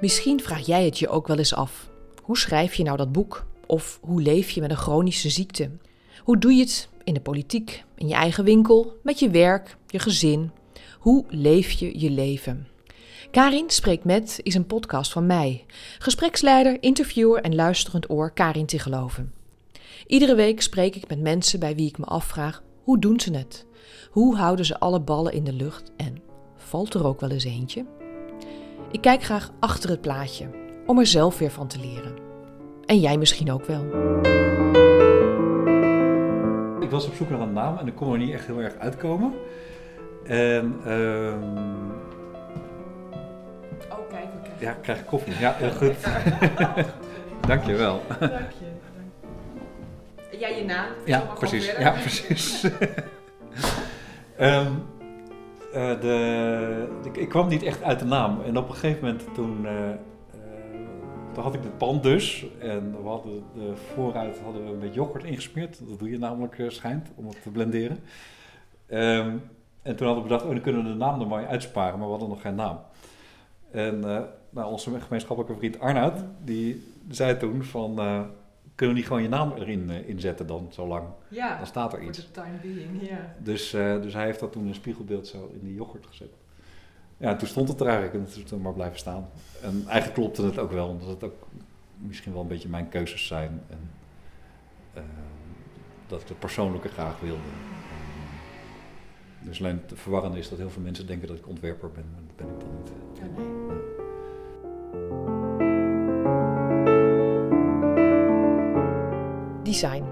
Misschien vraag jij het je ook wel eens af. Hoe schrijf je nou dat boek? Of hoe leef je met een chronische ziekte? Hoe doe je het in de politiek, in je eigen winkel, met je werk, je gezin? Hoe leef je je leven? Karin Spreekt Met is een podcast van mij, gespreksleider, interviewer en luisterend oor Karin te geloven. Iedere week spreek ik met mensen bij wie ik me afvraag: hoe doen ze het? Hoe houden ze alle ballen in de lucht en valt er ook wel eens eentje? Ik kijk graag achter het plaatje om er zelf weer van te leren. En jij misschien ook wel. Ik was op zoek naar een naam en ik kon er niet echt heel erg uitkomen. En ehm Oh, kijk, we krijgen. ja, ik krijg koffie. Ja, heel goed. Dankjewel. Dank je. Jij je naam? Ja, precies. Ja, precies. Ehm, eh, de, ik, ik kwam niet echt uit de naam. En op een gegeven moment toen, eh, eh, had ik het pand dus. En we hadden de vooruit hadden we beetje yoghurt ingesmeerd. Dat doe je namelijk schijnt, om het te blenderen. Ehm, en toen hadden we bedacht, oh, dan kunnen we de naam er mooi uitsparen. Maar we hadden nog geen naam. En nou, onze gemeenschappelijke vriend Arnoud, die zei toen van... kunnen we niet gewoon je naam erin eh, inzetten dan, zo lang? Ja, Dan staat er iets. de time being, ja. Dus, eh, dus hij heeft dat toen in een spiegelbeeld zo in die yoghurt gezet. Ja, toen stond het er eigenlijk en het is toen maar blijven staan. En eigenlijk klopte het ook wel, omdat het ook misschien wel een beetje mijn keuzes zijn. En eh, dat ik het persoonlijke graag wilde. Dus alleen het verwarrende is dat heel veel mensen denken dat ik ontwerper ben, maar dat ben ik Design.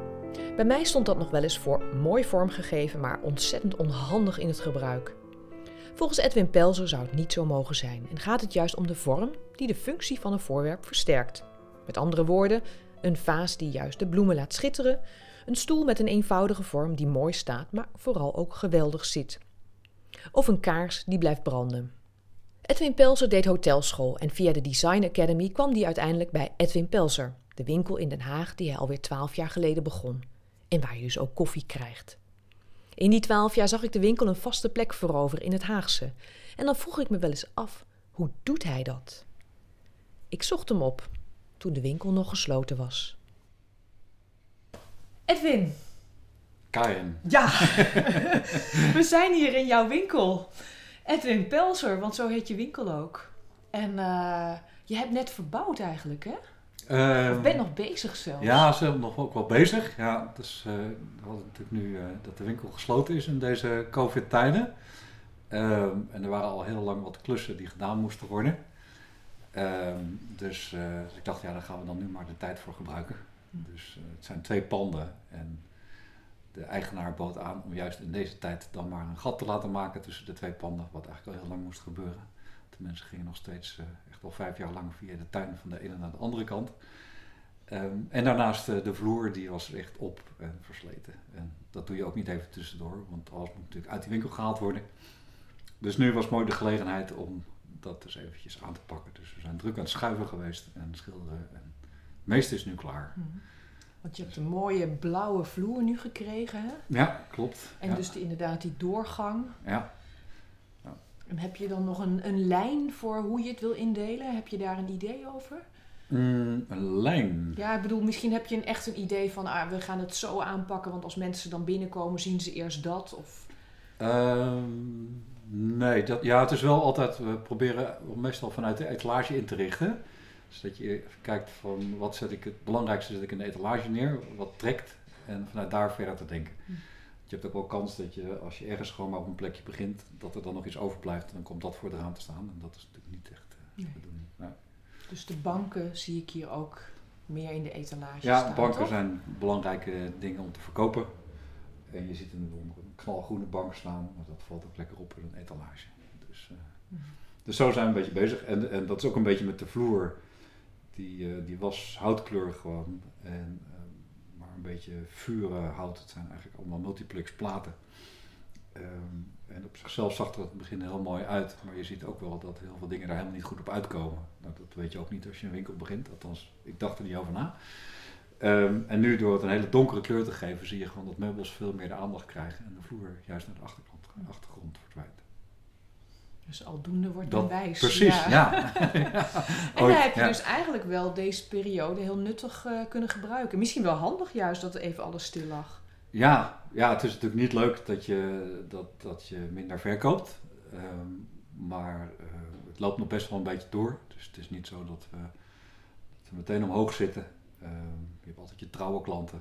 Bij mij stond dat nog wel eens voor mooi vormgegeven, maar ontzettend onhandig in het gebruik. Volgens Edwin Pelzer zou het niet zo mogen zijn en gaat het juist om de vorm die de functie van een voorwerp versterkt. Met andere woorden, een vaas die juist de bloemen laat schitteren, een stoel met een eenvoudige vorm die mooi staat, maar vooral ook geweldig zit. Of een kaars die blijft branden. Edwin Pelzer deed hotelschool en via de Design Academy kwam hij uiteindelijk bij Edwin Pelzer, de winkel in Den Haag die hij alweer twaalf jaar geleden begon. En waar je dus ook koffie krijgt. In die twaalf jaar zag ik de winkel een vaste plek veroveren in het Haagse. En dan vroeg ik me wel eens af, hoe doet hij dat? Ik zocht hem op toen de winkel nog gesloten was. Edwin, Karin. ja, we zijn hier in jouw winkel. Edwin Pelzer, want zo heet je winkel ook. En eh, je hebt net verbouwd eigenlijk, hè? Of bent nog bezig zelfs. Ja, ze zijn nog ook wel bezig. Ja, dus eh, we hadden natuurlijk nu eh, dat de winkel gesloten is in deze COVID-tijden. Ehm, en er waren al heel lang wat klussen die gedaan moesten worden. Ehm, dus, eh, dus ik dacht, ja, daar gaan we dan nu maar de tijd voor gebruiken. Dus eh, het zijn twee panden. En de eigenaar bood aan om juist in deze tijd dan maar een gat te laten maken tussen de twee panden. Wat eigenlijk al heel lang moest gebeuren. De mensen gingen nog steeds eh, echt al vijf jaar lang via de tuin van de ene naar de andere kant. Ehm, en daarnaast eh, de vloer, die was echt op en versleten. En dat doe je ook niet even tussendoor, want alles moet natuurlijk uit die winkel gehaald worden. Dus nu was mooi de gelegenheid om dat dus eventjes aan te pakken. Dus we zijn druk aan het schuiven geweest en schilderen. En het meeste is nu klaar. Mhm. Want je hebt een mooie blauwe vloer nu gekregen, hè? Ja, klopt. En ja. dus die, inderdaad die doorgang. ja. En heb je dan nog een, een lijn voor hoe je het wil indelen? Heb je daar een idee over? Mm, een lijn. Ja, ik bedoel, misschien heb je een, echt een idee van... Ah, we gaan het zo aanpakken, want als mensen dan binnenkomen... zien ze eerst dat, of... Ehm, nee, dat, ja, het is wel altijd, we proberen meestal vanuit de etalage in te richten. Dus dat je even kijkt van wat zet ik, het belangrijkste zet ik in de etalage neer, wat trekt en vanuit daar verder te denken. Hm. Je hebt ook wel kans dat je, als je ergens gewoon maar op een plekje begint, dat er dan nog iets overblijft dan komt dat voor de raam te staan. En dat is natuurlijk niet echt eh, de Nee. bedoeling. Nee. Dus de banken zie ik hier ook meer in de etalage Ja, staan, banken toch? zijn belangrijke dingen om te verkopen. En je ziet een, knalgroene bank staan, maar dat valt ook lekker op in een etalage. Dus, eh, Mhm. dus zo zijn we een beetje bezig. En, en dat is ook een beetje met de vloer. Die, eh, die was houtkleurig gewoon. En, eh, een beetje vuren hout. Het zijn eigenlijk allemaal multiplex platen. Ehm, en op zichzelf zag er het begin heel mooi uit. Maar je ziet ook wel dat heel veel dingen daar helemaal niet goed op uitkomen. Nou, dat weet je ook niet als je een winkel begint. Althans, ik dacht er niet over na. Ehm, en nu door het een hele donkere kleur te geven, zie je gewoon dat meubels veel meer de aandacht krijgen. En de vloer juist naar de achtergrond, achtergrond verdwijnt. Dus aldoende wordt men wijs. Precies, ja. En dan heb je dus eigenlijk wel deze periode heel nuttig eh, kunnen gebruiken. Misschien wel handig juist dat even alles stil lag. Ja, ja, het is natuurlijk niet leuk dat je, dat, dat je minder verkoopt. Ehm, maar eh, het loopt nog best wel een beetje door. Dus het is niet zo dat we, dat we meteen omhoog zitten. Ehm, je hebt altijd je trouwe klanten.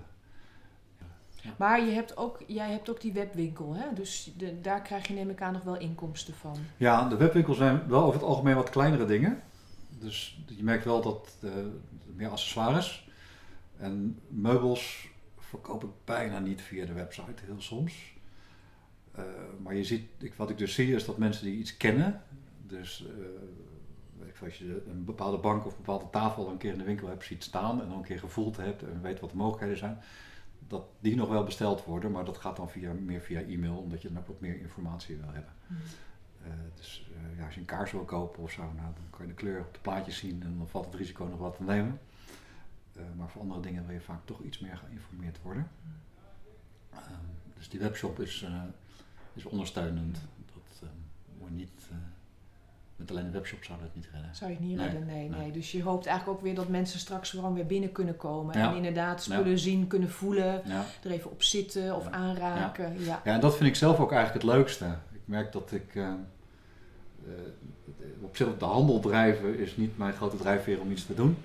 Maar je hebt ook, jij hebt ook die webwinkel, hè? dus de, daar krijg je neem ik aan nog wel inkomsten van. Ja, de webwinkels zijn wel over het algemeen wat kleinere dingen. Dus je merkt wel dat eh, meer accessoires en meubels verkoop ik bijna niet via de website, heel soms. Eh, maar je ziet, ik, wat ik dus zie is dat mensen die iets kennen, dus eh, weet ik veel, als je een bepaalde bank of een bepaalde tafel een keer in de winkel hebt ziet staan en dan een keer gevoeld hebt en weet wat de mogelijkheden zijn, dat die nog wel besteld worden, maar dat gaat dan via, meer via e-mail, omdat je dan ook wat meer informatie wil hebben. Eh, dus eh, ja, als je een kaars wil kopen of zo, nou, dan kan je de kleur op de plaatjes zien en dan valt het risico nog wat te nemen. Eh, maar voor andere dingen wil je vaak toch iets meer geïnformeerd worden. Ehm, dus die webshop is, is ondersteunend. Dat ehm, moet niet, eh, met alleen de webshop zou dat niet redden. Zou je het niet Nee, redden? Nee, nee, nee. Dus je hoopt eigenlijk ook weer dat mensen straks gewoon weer binnen kunnen komen. Ja. En inderdaad Ja. spullen zien, kunnen voelen, Ja. er even op zitten of aanraken. Ja. Ja, en dat vind ik zelf ook eigenlijk het leukste. Ik merk dat ik. eh, eh, op zich de handel drijven is niet mijn grote drijfveer om iets te doen.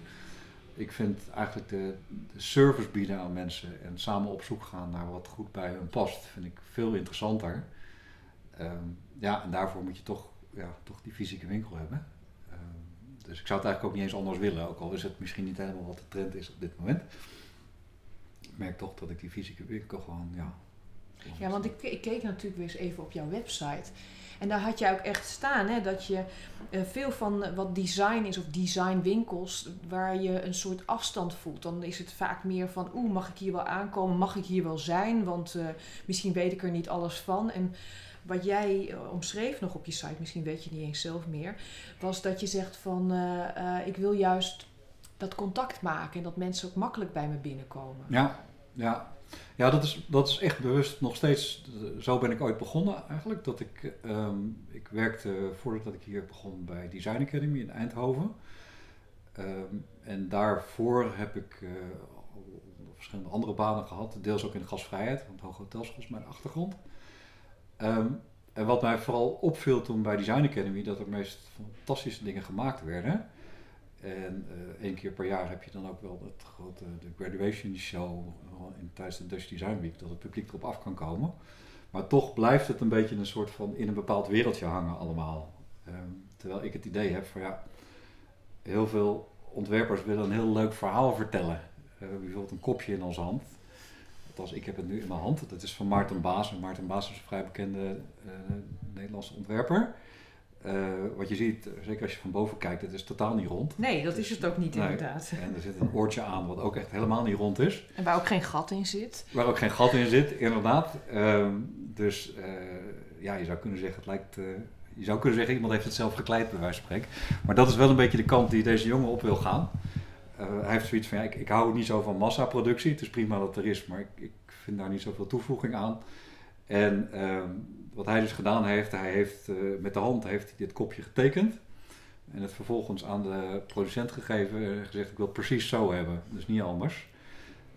Ik vind eigenlijk de, de service bieden aan mensen en samen op zoek gaan naar wat goed bij hun past, vind ik veel interessanter. Ehm, ja, en daarvoor moet je toch, ja, toch die fysieke winkel hebben. Ehm, dus ik zou het eigenlijk ook niet eens anders willen, ook al is het misschien niet helemaal wat de trend is op dit moment. Ik merk toch dat ik die fysieke winkel gewoon, ja. Ja, want ik, ik keek natuurlijk weer eens even op jouw website. En daar had jij ook echt staan hè, dat je eh, veel van eh, wat design is of designwinkels, waar je een soort afstand voelt. Dan is het vaak meer van, oeh, mag ik hier wel aankomen? Mag ik hier wel zijn? Want eh, misschien weet ik er niet alles van. En wat jij eh, omschreef nog op je site, misschien weet je niet eens zelf meer, was dat je zegt van, eh, eh, ik wil juist dat contact maken en dat mensen ook makkelijk bij me binnenkomen. Ja, ja. ja dat, is, dat is echt bewust nog steeds. Zo ben ik ooit begonnen eigenlijk. Dat ik, ehm, ik werkte voordat ik hier begon bij Design Academy in Eindhoven. Ehm, en daarvoor heb ik verschillende andere banen gehad. Deels ook in de gasvrijheid, want Hoge Hotelschool is mijn achtergrond. Ehm, en wat mij vooral opviel toen bij Design Academy, dat er meest fantastische dingen gemaakt werden. En eh, één keer per jaar heb je dan ook wel grote de graduation show in, tijdens de Dutch Design Week, dat het publiek erop af kan komen. Maar toch blijft het een beetje een soort van in een bepaald wereldje hangen allemaal. Ehm, terwijl ik het idee heb van ja, heel veel ontwerpers willen een heel leuk verhaal vertellen. We hebben bijvoorbeeld een kopje in onze hand. Althans, ik heb het nu in mijn hand. Dat is van Maarten Baas. En Maarten Baas is een vrij bekende eh, Nederlandse ontwerper. Eh, wat je ziet, zeker als je van boven kijkt, het is totaal niet rond. Nee, dat is het ook niet Nee. inderdaad. En er zit een oortje aan wat ook echt helemaal niet rond is. En waar ook geen gat in zit. Waar ook geen gat in zit, inderdaad. Ehm, dus eh, ja, je zou kunnen zeggen, het lijkt... eh, je zou kunnen zeggen, iemand heeft het zelf gekleid, bij wijze van spreken. Maar dat is wel een beetje de kant die deze jongen op wil gaan. Eh, hij heeft zoiets van, ja, ik, ik hou niet zo van massaproductie. Het is prima dat er is, maar ik, vind daar niet zoveel toevoeging aan. En ehm, wat hij dus gedaan heeft, hij heeft eh, met de hand heeft hij dit kopje getekend. En het vervolgens aan de producent gegeven en gezegd, ik wil het precies zo hebben. Dus niet anders.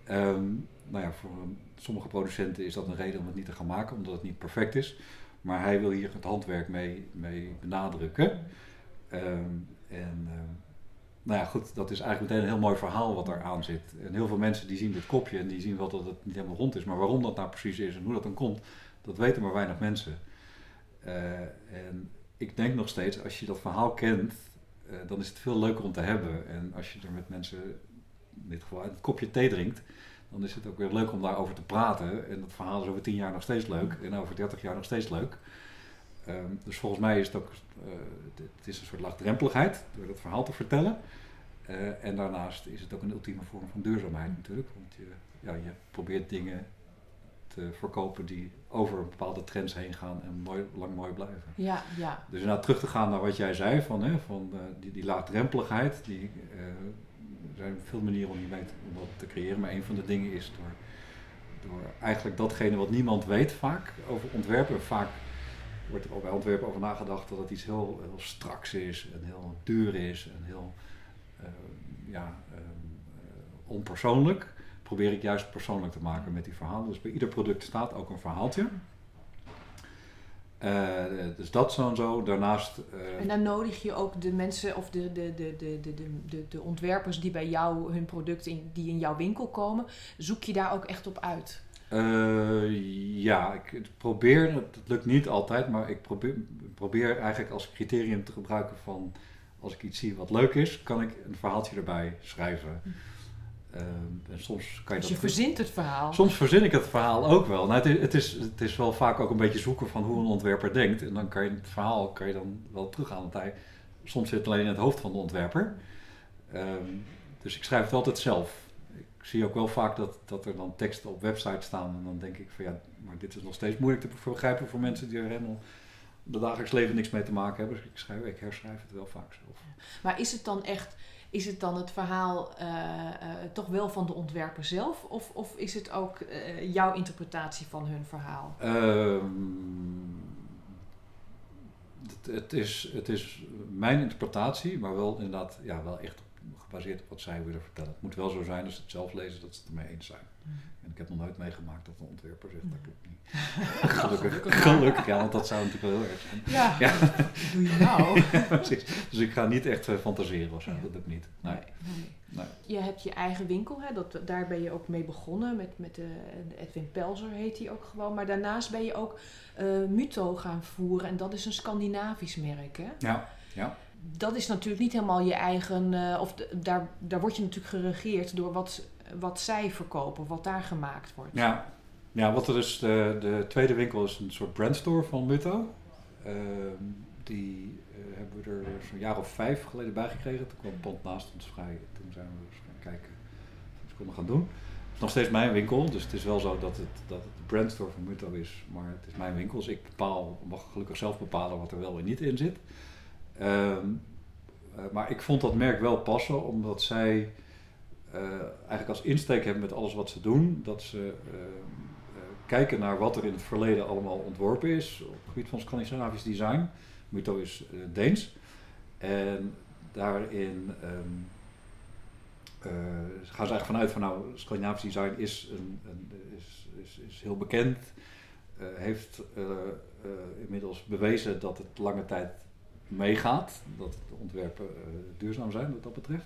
Ehm, nou ja, voor um, sommige producenten is dat een reden om het niet te gaan maken, omdat het niet perfect is. Maar hij wil hier het handwerk mee, mee benadrukken. Ehm, en nou ja, goed, dat is eigenlijk meteen een heel mooi verhaal wat eraan zit. En heel veel mensen die zien dit kopje en die zien wel dat het niet helemaal rond is. Maar waarom dat nou precies is en hoe dat dan komt, dat weten maar weinig mensen. Eh, en ik denk nog steeds, als je dat verhaal kent, eh, dan is het veel leuker om te hebben. En als je er met mensen, in dit geval het kopje thee drinkt, dan is het ook weer leuk om daarover te praten. En dat verhaal is over tien jaar nog steeds leuk en over dertig jaar nog steeds leuk. Ehm, dus volgens mij is het ook, eh, het- is een soort laagdrempeligheid door dat verhaal te vertellen. Eh, en daarnaast is het ook een ultieme vorm van duurzaamheid natuurlijk. Want je, ja, je probeert dingen te verkopen die over bepaalde trends heen gaan en mooi, lang mooi blijven. Ja, ja. Dus inderdaad terug te gaan naar wat jij zei, van, hè, van eh, die, die laagdrempeligheid. Die, er zijn veel manieren om, mee te, om dat te creëren, maar een van de dingen is door, door eigenlijk datgene wat niemand weet vaak over ontwerpen. Vaak wordt er ook bij ontwerpen over nagedacht dat het iets heel, heel straks is en heel duur is en heel eh, ja, ehm, eh, onpersoonlijk. Probeer ik juist persoonlijk te maken met die verhalen. Dus bij ieder product staat ook een verhaaltje. Uh, dus dat zo en zo. Daarnaast. Uh, en dan nodig je ook de mensen of de, de, de, de, de, de, de ontwerpers die bij jou hun product in, die in jouw winkel komen, zoek je daar ook echt op uit? Uh, ja, ik probeer, het lukt niet altijd, maar ik probeer, probeer eigenlijk als criterium te gebruiken van als ik iets zie wat leuk is, kan ik een verhaaltje erbij schrijven. Hm. Ehm, en soms kan je dus je verzint het verhaal? Soms verzin ik het verhaal ook wel. Nou, het, is, het, is, het is wel vaak ook een beetje zoeken van hoe een ontwerper denkt. En dan kan je het verhaal kan je dan wel teruggaan. Want hij, soms zit het alleen in het hoofd van de ontwerper. Ehm, dus ik schrijf het altijd zelf. Ik zie ook wel vaak dat, dat er dan teksten op websites staan. En dan denk ik van ja, maar dit is nog steeds moeilijk te begrijpen voor mensen die er helemaal de dagelijks leven niks mee te maken hebben. Dus ik, schrijf, ik herschrijf het wel vaak zelf. Maar is het dan echt is het dan het verhaal uh, uh, toch wel van de ontwerper zelf? Of, of is het ook uh, jouw interpretatie van hun verhaal? Um, het, het, is, het is mijn interpretatie, maar wel inderdaad ja, wel echt gebaseerd op wat zij willen vertellen. Het moet wel zo zijn als ze het zelf lezen dat ze het ermee eens zijn. Mm. En ik heb nog nooit meegemaakt dat een ontwerper zegt dat klopt niet. gelukkig, gelukkig, ja, want dat zou natuurlijk wel heel erg zijn. Ja, ja. wat doe je nou? Precies. Dus ik ga niet echt uh, fantaseren of zo, ja. dat doe ik niet. Nee. Nee, nee. Je hebt je eigen winkel, hè? Dat, daar ben je ook mee begonnen, met, met de, Edwin Pelzer heet hij ook gewoon. Maar daarnaast ben je ook uh, Muto gaan voeren en dat is een Scandinavisch merk, hè? Ja, ja dat is natuurlijk niet helemaal je eigen. Uh, of daar, daar word je natuurlijk geregeerd door wat wat zij verkopen, wat daar gemaakt wordt. Ja, ja wat er is, de, de tweede winkel is een soort brandstore van Mutto. Uh, die uh, hebben we er zo'n jaar of vijf geleden bij gekregen. Toen kwam pand naast ons vrij. Toen zijn we dus gaan kijken wat we konden gaan doen. Het is nog steeds mijn winkel, dus het is wel zo dat het, dat het de brandstore van Mutto is. Maar het is mijn winkel, dus ik bepaal, mag gelukkig zelf bepalen wat er wel en niet in zit. Um, uh, maar ik vond dat merk wel passen, omdat zij uh, eigenlijk als insteek hebben met alles wat ze doen, dat ze uh, kijken naar wat er in het verleden allemaal ontworpen is op het gebied van Scandinavisch design. Muto is Deens. En daarin um, gaan ze eigenlijk vanuit van nou, Scandinavisch design is, een, een, is, is, is, heel bekend, heeft inmiddels bewezen dat het lange tijd meegaat, dat de ontwerpen duurzaam zijn wat dat betreft.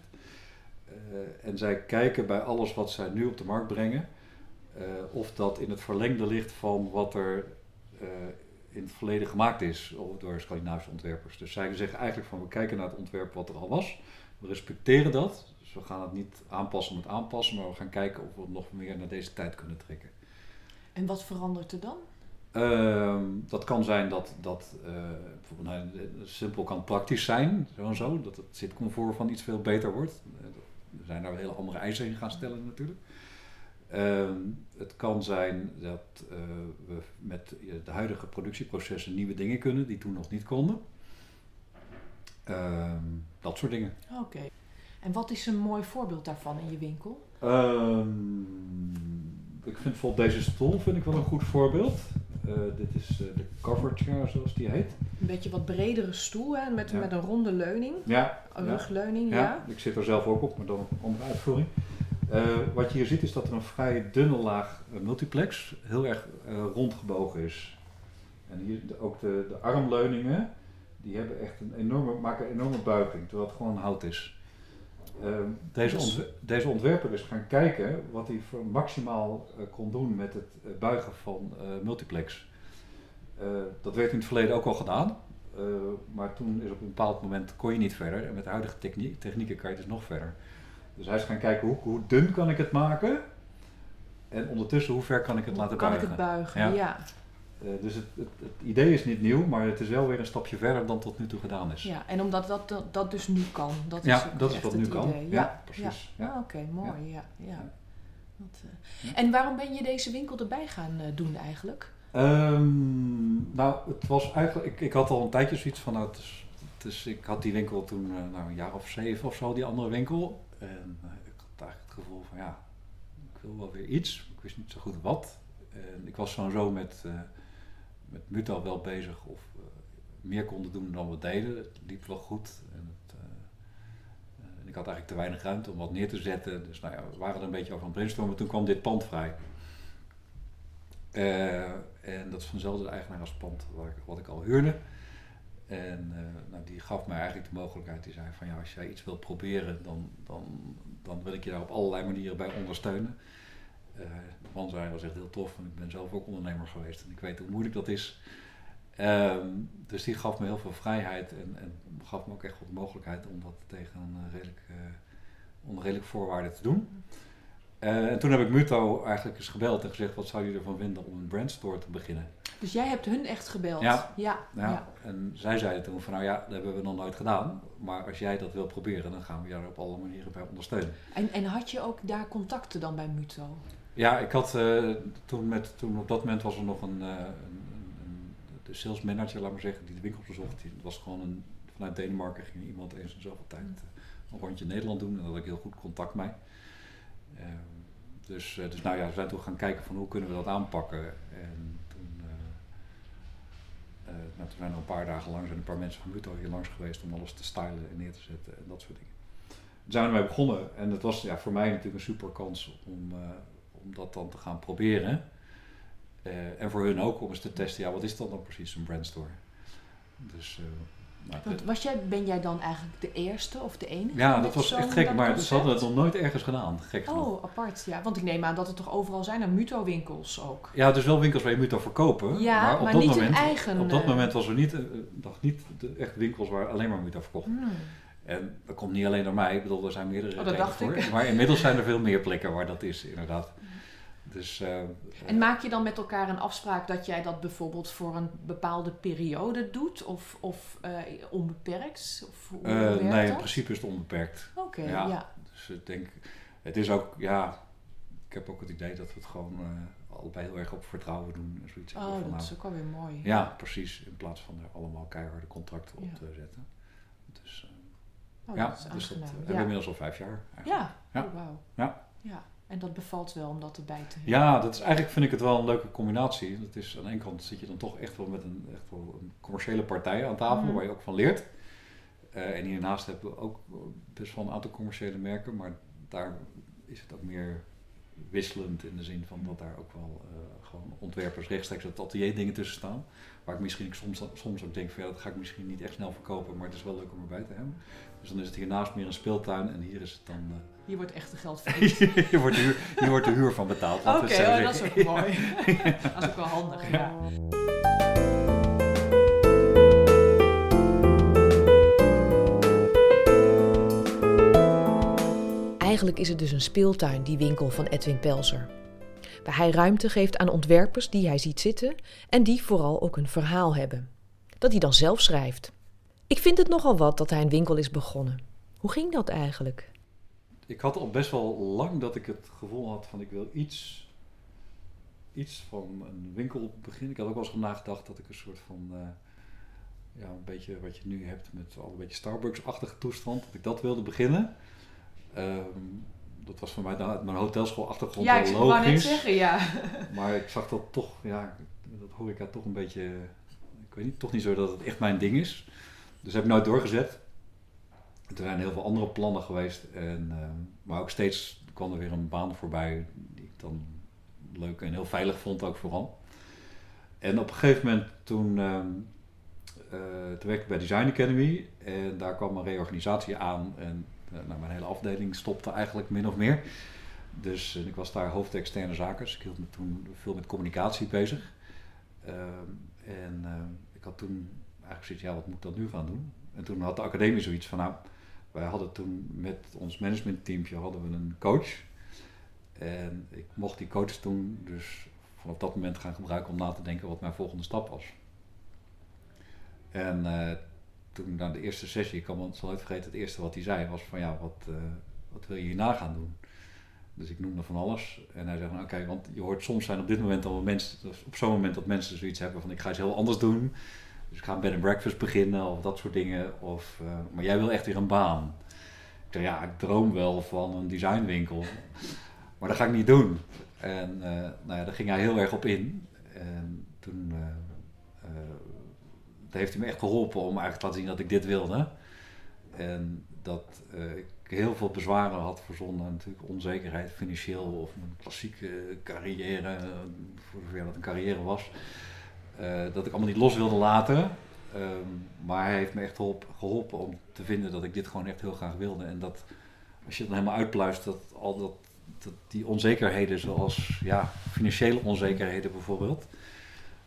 Uh, en zij kijken bij alles wat zij nu op de markt brengen, uh, of dat in het verlengde ligt van wat er in het verleden gemaakt is door Scandinavische ontwerpers. Dus zij zeggen eigenlijk van we kijken naar het ontwerp wat er al was, we respecteren dat, dus we gaan het niet aanpassen om het aanpassen, maar we gaan kijken of we het nog meer naar deze tijd kunnen trekken. En wat verandert er dan? Uh, dat kan zijn dat, dat uh, nou, simpel kan praktisch zijn, zo en zo, dat het zitcomfort van iets veel beter wordt er zijn daar hele andere eisen in gaan stellen natuurlijk. Uh, het kan zijn dat we met de huidige productieprocessen nieuwe dingen kunnen die toen nog niet konden. Uh, dat soort dingen. Oké. En wat is een mooi voorbeeld daarvan in je winkel? Ehm, ik vind bijvoorbeeld deze stoel vind ik wel een goed voorbeeld. Uh, dit is uh, de cover chair zoals die heet. Een beetje wat bredere stoel hè? Met, met een ronde leuning. Ja. Een rugleuning, ja. Ik zit er zelf ook op, maar dan onder uitvoering. Uh, wat je hier ziet is dat er een vrij dunne laag multiplex heel erg rondgebogen is. En hier de, ook de, de armleuningen, die hebben echt een enorme, maken een enorme buiging, terwijl het gewoon hout is. Ehm, deze, dus- deze, ontwerper is gaan kijken wat hij voor maximaal uh, kon doen met het uh, buigen van uh, multiplex. dat werd in het verleden ook al gedaan, maar toen is op een bepaald moment kon je niet verder. En met de huidige techniek, technieken kan je dus nog verder. Dus hij is gaan kijken hoe, hoe dun kan ik het maken en ondertussen hoe ver kan ik het laten buigen. Kan ik het buigen, ja. Uh, dus het, het, het, idee is niet nieuw, maar het is wel weer een stapje verder dan tot nu toe gedaan is. Ja, en omdat dat, dat, dat dus nu kan. Dat ja, is dat is wat nu kan. Ja, ja, precies. Ja. Ah, Oké, okay, mooi. Ja. Ja, dat, uh. En waarom ben je deze winkel erbij gaan uh, doen eigenlijk? Um, nou, het was eigenlijk, ik, ik had al een tijdje zoiets van, nou, het is, het is, ik had die winkel toen nou, een jaar of zeven of zo, die andere winkel. En ik had eigenlijk het gevoel van, ja, ik wil wel weer iets. Ik wist niet zo goed wat. En ik was zo met met Muta wel bezig of meer konden doen dan we deden. Het liep wel goed. En het, eh, eh, ik had eigenlijk te weinig ruimte om wat neer te zetten. Dus nou ja, we waren er een beetje over aan het brainstormen. Toen kwam dit pand vrij. Eh, en dat is van dezelfde eigenaar als pand wat ik al huurde. En eh, nou, die gaf mij eigenlijk de mogelijkheid. Die zei van ja, als jij iets wilt proberen, dan, dan, dan wil ik je daar op allerlei manieren bij ondersteunen. De man zei, was echt heel tof, want ik ben zelf ook ondernemer geweest en ik weet hoe moeilijk dat is. Ehm, dus die gaf me heel veel vrijheid en, en gaf me ook echt wat mogelijkheid om dat tegen een redelijk, uh, onder redelijke voorwaarden te doen. Uh, en toen heb ik Muto eigenlijk eens gebeld en gezegd, wat zou je ervan vinden om een brandstore te beginnen? Dus jij hebt hun echt gebeld? Ja. ja. ja. ja. En zij zeiden toen van, nou ja, dat hebben we nog nooit gedaan. Maar als jij dat wil proberen, dan gaan we jou op alle manieren bij ondersteunen. En, en had je ook daar contacten dan bij Muto? Ja, ik had uh, toen, met, toen op dat moment was er nog een, uh, een, een de sales manager, laat maar zeggen, die de winkel bezocht. Die was gewoon een, vanuit Denemarken ging iemand eens in zoveel tijd uh, een rondje Nederland doen. En daar had ik heel goed contact mee. Ehm, dus, dus nou ja, we zijn toen gaan kijken van hoe kunnen we dat aanpakken. En toen, nou, toen zijn er een paar dagen lang zijn een paar mensen van Muto hier langs geweest om alles te stylen en neer te zetten en dat soort dingen. Toen zijn we ermee begonnen en het was ja, voor mij natuurlijk een super kans om, om dat dan te gaan proberen. Uh, en voor hun ook om eens te testen, ja, wat is dat dan precies, een brandstore? Dus, uh, Want was jij, ben jij dan eigenlijk de eerste of de enige? Ja, dat was echt gek, maar ze hadden het nog nooit ergens gedaan. Gek oh, genoeg. apart, ja. Want ik neem aan dat het toch overal zijn, aan Muto-winkels ook. Ja, dus wel winkels waar je Muto verkopen. Ja, maar, op maar dat niet moment, een eigen... Op dat uh, moment was er niet, nog niet de, echt winkels waar alleen maar Muto verkocht. hmm. En dat komt niet alleen door mij, ik bedoel, er zijn meerdere Oh, dat redenen dacht voor. ik. Maar inmiddels zijn er veel meer plekken waar dat is, inderdaad. Dus, uh, En maak je dan met elkaar een afspraak dat jij dat bijvoorbeeld voor een bepaalde periode doet? Of, of uh, onbeperkt? Of hoe uh, werkt nee, dat? in principe is het onbeperkt. Oké, okay, ja. ja. Dus ik denk, het is ook, ja, ik heb ook het idee dat we het gewoon allebei heel erg op vertrouwen doen. En zoiets. Oh, van, dat nou, is ook alweer mooi. Ja, precies. In plaats van er allemaal keiharde contracten op Ja. te zetten. Dus, Oh, ja, dat is dus dat hebben we inmiddels al vijf jaar. eigenlijk. Ja. Oh, wauw. Ja. ja. En dat bevalt wel om dat erbij te hebben. Ja, dat is, eigenlijk vind ik het wel een leuke combinatie. Dat is, aan de ene kant zit je dan toch echt wel met een, echt wel een commerciële partij aan tafel, Mhm. waar je ook van leert. Eh, en hiernaast hebben we ook best wel een aantal commerciële merken, maar daar is het ook meer wisselend in de zin van dat daar ook wel eh, gewoon ontwerpers rechtstreeks het atelier dingen tussen staan. Waar ik misschien soms, soms ook denk van ja, dat ga ik misschien niet echt snel verkopen, maar het is wel leuk om erbij te hebben. Dus dan is het hiernaast meer een speeltuin en hier is het dan... eh, Hier wordt echt een geld verdiend. hier, wordt de huur, hier wordt de huur van betaald. Oké, oh, dat is ook mooi. dat is ook wel handig. Ja. Eigenlijk is het dus een speeltuin, die winkel van Edwin Pelzer. Waar hij ruimte geeft aan ontwerpers die hij ziet zitten en die vooral ook een verhaal hebben. Dat hij dan zelf schrijft. Ik vind het nogal wat dat hij een winkel is begonnen. Hoe ging dat eigenlijk? Ik had al best wel lang dat ik het gevoel had van ik wil iets, iets van een winkel beginnen. Ik had ook wel eens nagedacht dat ik een soort van, uh, ja, een beetje wat je nu hebt met al een beetje Starbucks-achtige toestand, dat ik dat wilde beginnen. Um, dat was voor mij uit mijn hotelschoolachtergrond ja, wel ik logisch. wou net zeggen, ja. Maar ik zag dat toch, ja, dat ik toch een beetje, ik weet niet, toch niet zo dat het echt mijn ding is. Dus heb ik nooit doorgezet. Er zijn heel veel andere plannen geweest. En, uh, maar ook steeds kwam er weer een baan voorbij die ik dan leuk en heel veilig vond ook vooral. En op een gegeven moment toen, uh, werkte ik bij Design Academy. En daar kwam een reorganisatie aan. En nou, mijn hele afdeling stopte eigenlijk min of meer. Dus ik was daar hoofd externe zaken. Dus ik hield me toen veel met communicatie bezig. Ehm, en ik had toen eigenlijk zoiets, ja wat moet ik dan nu gaan doen? En toen had de academie zoiets van, nou, wij hadden toen met ons managementteampje hadden we een coach. En ik mocht die coach toen dus vanaf dat moment gaan gebruiken om na te denken wat mijn volgende stap was. En uh, toen na de eerste sessie, ik kan me zal nooit vergeten, het eerste wat hij zei was van ja, wat, uh, wat wil je hierna gaan doen? Dus ik noemde van alles. En hij zei van oké, want je hoort soms zijn op dit moment al mensen, op zo'n moment dat mensen zoiets hebben van ik ga iets heel anders doen. Dus ik ga een bed and breakfast beginnen of dat soort dingen. Of, uh, maar jij wil echt weer een baan. Ik zei, ja, ik droom wel van een designwinkel. Maar dat ga ik niet doen. En uh, nou ja, daar ging hij heel erg op in. En toen uh, heeft hij me echt geholpen om eigenlijk te laten zien dat ik dit wilde. En dat ik heel veel bezwaren had verzonnen. Natuurlijk onzekerheid financieel of mijn klassieke carrière, voor zover dat een carrière was. Uh, dat ik allemaal niet los wilde laten. Um, maar hij heeft me echt geholpen om te vinden dat ik dit gewoon echt heel graag wilde. En dat als je het dan helemaal uitpluist, dat al dat, die onzekerheden, zoals ja, financiële onzekerheden bijvoorbeeld,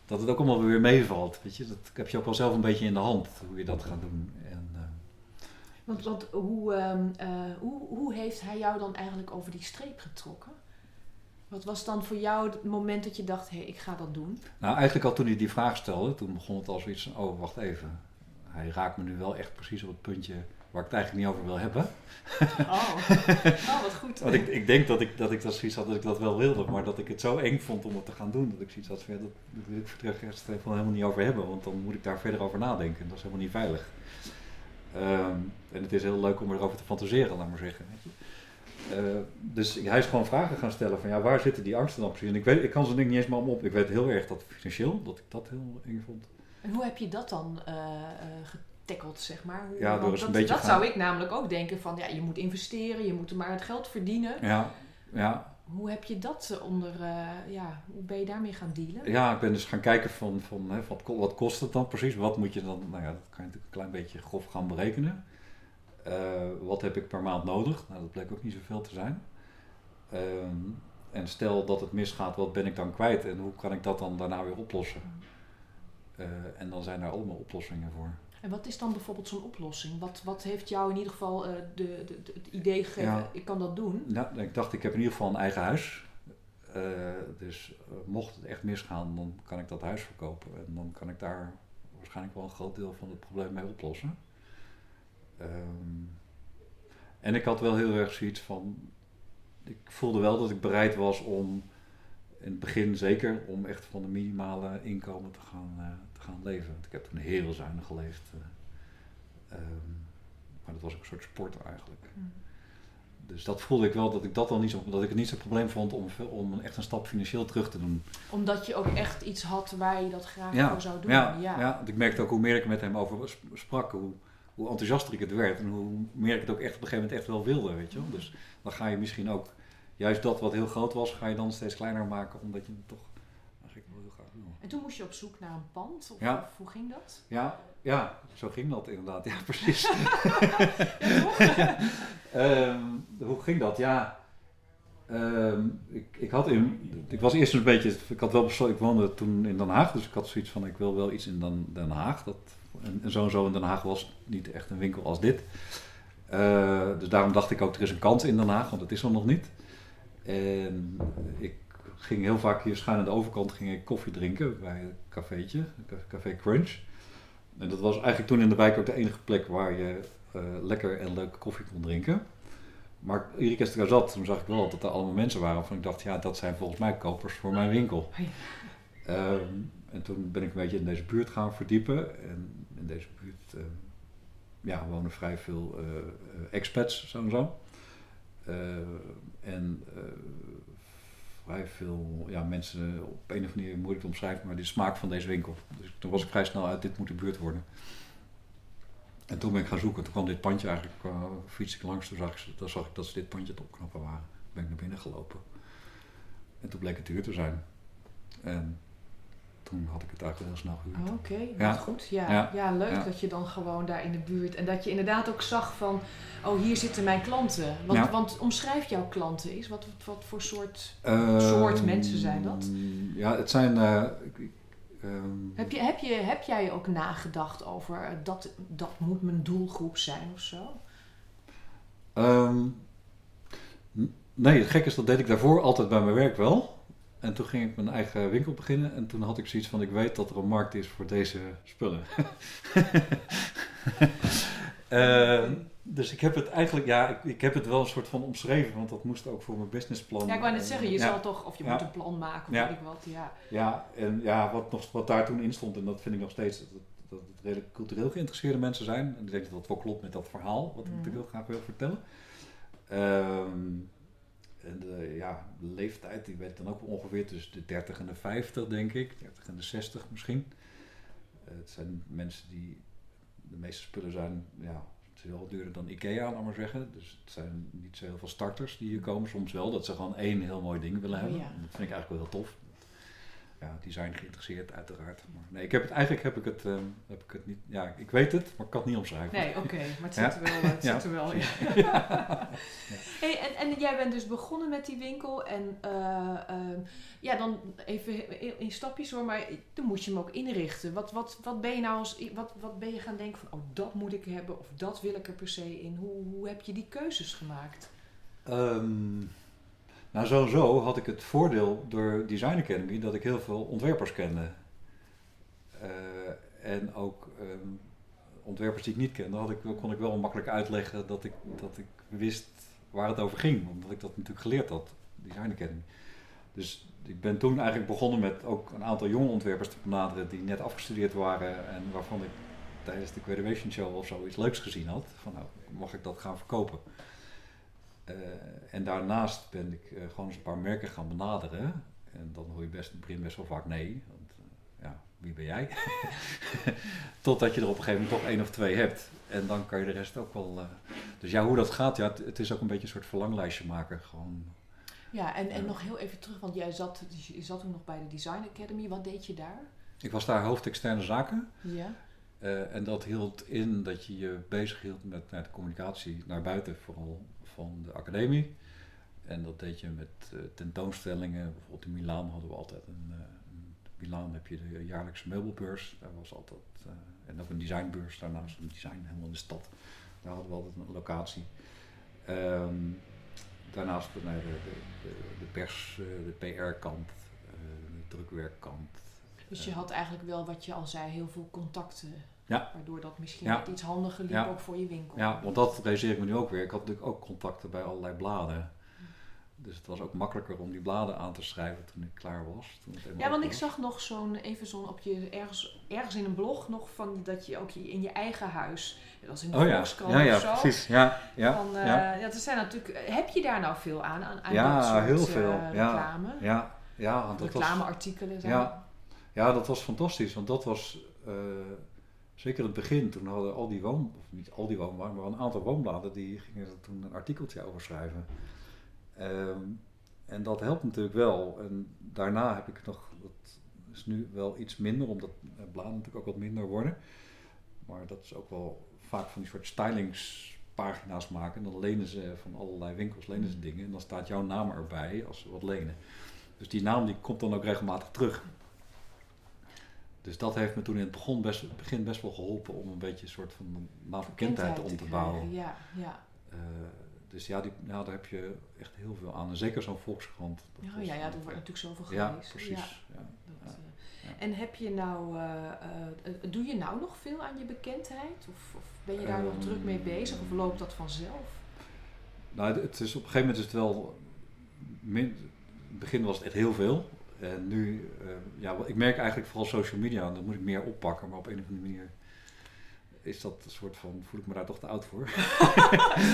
dat het ook allemaal weer meevalt. Weet je? Dat heb je ook wel zelf een beetje in de hand hoe je dat gaat doen. En, uh, want, hoe, um, uh, hoe, hoe heeft hij jou dan eigenlijk over die streep getrokken? Wat was dan voor jou het moment dat je dacht, hé, hey, ik ga dat doen? Nou, eigenlijk al toen hij die vraag stelde, toen begon het al zoiets van, oh, wacht even. Hij raakt me nu wel echt precies op het puntje waar ik het eigenlijk niet over wil hebben. Oh, oh wat goed. Want ik, ik denk dat ik, dat ik dat zoiets had dat ik dat wel wilde, maar dat ik het zo eng vond om het te gaan doen. Dat ik zoiets had van, ja, dat, wil ik het helemaal niet over hebben, want dan moet ik daar verder over nadenken. Dat is helemaal niet veilig. Um, en het is heel leuk om erover te fantaseren, laat maar zeggen. Uh, dus hij is gewoon vragen gaan stellen van ja, waar zitten die angsten dan precies? En ik, weet, ik kan ze niet eens maar om op. Ik weet heel erg dat financieel, dat ik dat heel eng vond. En hoe heb je dat dan uh, getackeld, zeg maar? Hoe, ja, door dat, een beetje dat zou ik namelijk ook denken van ja, je moet investeren, je moet maar het geld verdienen. Ja, ja. Hoe heb je dat onder, uh, ja, hoe ben je daarmee gaan dealen? Ja, ik ben dus gaan kijken van, van, hè, van wat kost het dan precies? Wat moet je dan, nou ja, dat kan je natuurlijk een klein beetje grof gaan berekenen. Uh, wat heb ik per maand nodig? Nou, dat bleek ook niet zoveel te zijn. Uh, en stel dat het misgaat, wat ben ik dan kwijt en hoe kan ik dat dan daarna weer oplossen? Uh, en dan zijn er allemaal oplossingen voor. En wat is dan bijvoorbeeld zo'n oplossing? Wat, wat heeft jou in ieder geval uh, de, de, de, het idee gegeven, ja. ik kan dat doen? Nou, ik dacht, ik heb in ieder geval een eigen huis. dus mocht het echt misgaan, dan kan ik dat huis verkopen. En dan kan ik daar waarschijnlijk wel een groot deel van het probleem mee oplossen. Um, en ik had wel heel erg zoiets van. Ik voelde wel dat ik bereid was om. In het begin zeker om echt van de minimale inkomen te gaan, uh, te gaan leven. Want ik heb toen heel zuinig geleefd. Uh, um, maar dat was ook een soort sport eigenlijk. Mm. Dus dat voelde ik wel dat ik dat al niet zo, dat ik het niet zo'n probleem vond om, om echt een stap financieel terug te doen. Omdat je ook echt iets had waar je dat graag ja, voor zou doen. Ja, ja. ja, want ik merkte ook hoe meer ik met hem over sprak, hoe, hoe enthousiaster ik het werd en hoe meer ik het ook echt op een gegeven moment echt wel wilde, weet je wel. Dus dan ga je misschien ook, juist dat wat heel groot was, ga je dan steeds kleiner maken, omdat je het toch eigenlijk wel heel graag wil. En toen moest je op zoek naar een pand, of, ja. of hoe ging dat? Ja, ja, zo ging dat inderdaad, ja precies. ja, um, hoe ging dat? Ja, um, ik, ik had in, ik was eerst een beetje, ik had wel besloten, ik woonde toen in Den Haag, dus ik had zoiets van, ik wil wel iets in Den, Den Haag, dat en, zo en zo in Den Haag was niet echt een winkel als dit. Uh, dus daarom dacht ik ook, er is een kans in Den Haag, want dat is er nog niet. En ik ging heel vaak hier schuin aan de overkant ging ik koffie drinken bij een cafeetje, Café Crunch. En dat was eigenlijk toen in de wijk ook de enige plek waar je uh, lekker en leuke koffie kon drinken. Maar iedere keer als ik daar zat, toen zag ik wel dat er allemaal mensen waren waarvan ik dacht, ja, dat zijn volgens mij kopers voor mijn winkel. Um, en toen ben ik een beetje in deze buurt gaan verdiepen. En in deze buurt uh, ja, wonen vrij veel uh, expats, sowieso. Uh, en vrij veel ja, mensen op een of andere manier moeilijk te omschrijven, maar de smaak van deze winkel. Dus toen was ik vrij snel uit, dit moet de buurt worden. En toen ben ik gaan zoeken. Toen kwam dit pandje eigenlijk, fiets ik langs, toen zag ik, zag ik dat ze dit pandje het opknappen waren. Toen ben ik naar binnen gelopen. En toen bleek het duur te zijn. En toen had ik het eigenlijk heel snel gehuurd. Oh, Oké, okay, ja. goed. Ja, ja. ja leuk dat je dan gewoon daar in de buurt... En dat je inderdaad ook zag van... Oh, hier zitten mijn klanten. Want, want omschrijf jouw klanten eens. Wat, wat, voor soort, uh, soort mensen zijn dat? Ja, het zijn... Uh, um, heb, je, heb, je, heb jij ook nagedacht over... Uh, dat, dat moet mijn doelgroep zijn of zo? Um, nee, het gekke is, dat deed ik daarvoor altijd bij mijn werk wel. En toen ging ik mijn eigen winkel beginnen en toen had ik zoiets van: ik weet dat er een markt is voor deze spullen. uh, dus ik heb het eigenlijk, ja, ik, ik, heb het wel een soort van omschreven, want dat moest ook voor mijn businessplan. Ja, ik wou net zeggen, je zal toch, of je moet een plan maken of ja. weet ik wat, ja. Ja, en ja, wat, nog, wat daar toen in stond, en dat vind ik nog steeds, dat, dat het redelijk cultureel geïnteresseerde mensen zijn. En ik denk dat dat wel klopt met dat verhaal, wat ik mm. heel graag wil vertellen. Um, en de, ja, de leeftijd die werd dan ook ongeveer tussen de 30 en de 50, denk ik. 30 en de 60 misschien. het zijn mensen die, de meeste spullen zijn, ja, het is wel duurder dan Ikea, laat maar zeggen. Dus het zijn niet zo heel veel starters die hier komen. Soms wel, dat ze gewoon één heel mooi ding willen Oh, hebben. ja. Dat vind ik eigenlijk wel heel tof. Ja, design geïnteresseerd uiteraard. Maar nee, ik heb het, eigenlijk heb ik het, ehm, heb ik het niet, ja, ik weet het, maar ik kan het niet omschrijven. Nee, oké, maar het zit er wel, het zit er wel in. Hey, en, en jij bent dus begonnen met die winkel en eh, ehm, ja, dan even in, in stapjes hoor, maar toen moest je hem ook inrichten. Wat, wat, wat ben je nou als, wat, wat ben je gaan denken van, oh dat moet ik hebben of dat wil ik er per se in. Hoe, hoe heb je die keuzes gemaakt? Ehm, nou, zo zo had ik het voordeel door Design Academy dat ik heel veel ontwerpers kende. Eh, en ook ehm, ontwerpers die ik niet kende, had ik, kon ik wel makkelijk uitleggen dat ik, dat ik wist waar het over ging. Omdat ik dat natuurlijk geleerd had, Design Academy. Dus ik ben toen eigenlijk begonnen met ook een aantal jonge ontwerpers te benaderen die net afgestudeerd waren en waarvan ik tijdens de graduation show of zo iets leuks gezien had. Van nou, mag ik dat gaan verkopen? Eh, en daarnaast ben ik eh, gewoon eens een paar merken gaan benaderen. En dan hoor je best in het begin best wel vaak nee. Want eh, ja, wie ben jij? Totdat je er op een gegeven moment toch één of twee hebt. En dan kan je de rest ook wel... Dus ja, hoe dat gaat, ja, het, het is ook een beetje een soort verlanglijstje maken. Gewoon, Ja, en, en nog heel even terug, want jij zat, je zat toen nog bij de Design Academy. Wat deed je daar? ik was daar hoofd externe zaken. Ja. En dat hield in dat je je bezig hield met de communicatie naar buiten, vooral van de academie. En dat deed je met eh, tentoonstellingen. Bijvoorbeeld in Milaan hadden we altijd een. eh, in Milaan heb je de jaarlijkse meubelbeurs. Daar was altijd. eh, en ook een designbeurs daarnaast, een design helemaal in de stad. Daar hadden we altijd een locatie. Ehm, daarnaast de, de, de, pers, de PR-kant, de drukwerkkant. Dus je had eigenlijk wel, wat je al zei, heel veel contacten. Ja. Waardoor dat misschien Ja. net iets handiger liep Ja. ook voor je winkel. Ja, want dat realiseer ik me nu ook weer. Ik had natuurlijk ook contacten bij allerlei bladen. Dus het was ook makkelijker om die bladen aan te schrijven toen ik klaar was. Toen het eenmaal Ja, want ik was. zag nog zo'n, even zo'n op je, ergens, ergens in een blog nog van dat je ook in je eigen huis, dat was in de Oh ja, ja, ja of zo. precies. Ja, ja, Van, eh, ja. ja. zijn natuurlijk, heb je daar nou veel aan, aan, aan Ja, dat soort heel eh, veel, ja. reclame? ja, ja, want dat was, Reclameartikelen zijn. Ja. ja, dat was fantastisch. Want dat was eh, zeker het begin. Toen hadden al die woon, of niet al die woonbladen, maar een aantal woonbladen die gingen er toen een artikeltje over schrijven. Ehm, en dat helpt natuurlijk wel. En daarna heb ik nog, dat is nu wel iets minder, omdat bladen natuurlijk ook wat minder worden. Maar dat is ook wel vaak van die soort stylingspagina's maken. En dan lenen ze van allerlei winkels lenen ze dingen. En dan staat jouw naam erbij als ze wat lenen. Dus die naam die komt dan ook regelmatig terug. Dus dat heeft me toen in het begin best, begin best wel geholpen om een beetje een soort van naambekendheid om te bouwen. Ja, ja. Eh, dus ja, die, ja, daar heb je echt heel veel aan. En zeker zo'n volkskrant. dat Ja, was ja, er wordt natuurlijk zoveel Ja, gelezen. precies. Ja, Ja. dat, Ja. eh. Ja. En heb je nou, eh, eh, eh, doe je nou nog veel aan je bekendheid? Of, of ben je daar nog Ehm. druk mee bezig? Of loopt dat vanzelf? Nou, het is, op een gegeven moment is het wel. Min, in het begin was het echt heel veel. En nu, eh, ja, ik merk eigenlijk vooral social media, en dat moet ik meer oppakken, maar op een of andere manier is dat een soort van, voel ik me daar toch te oud voor.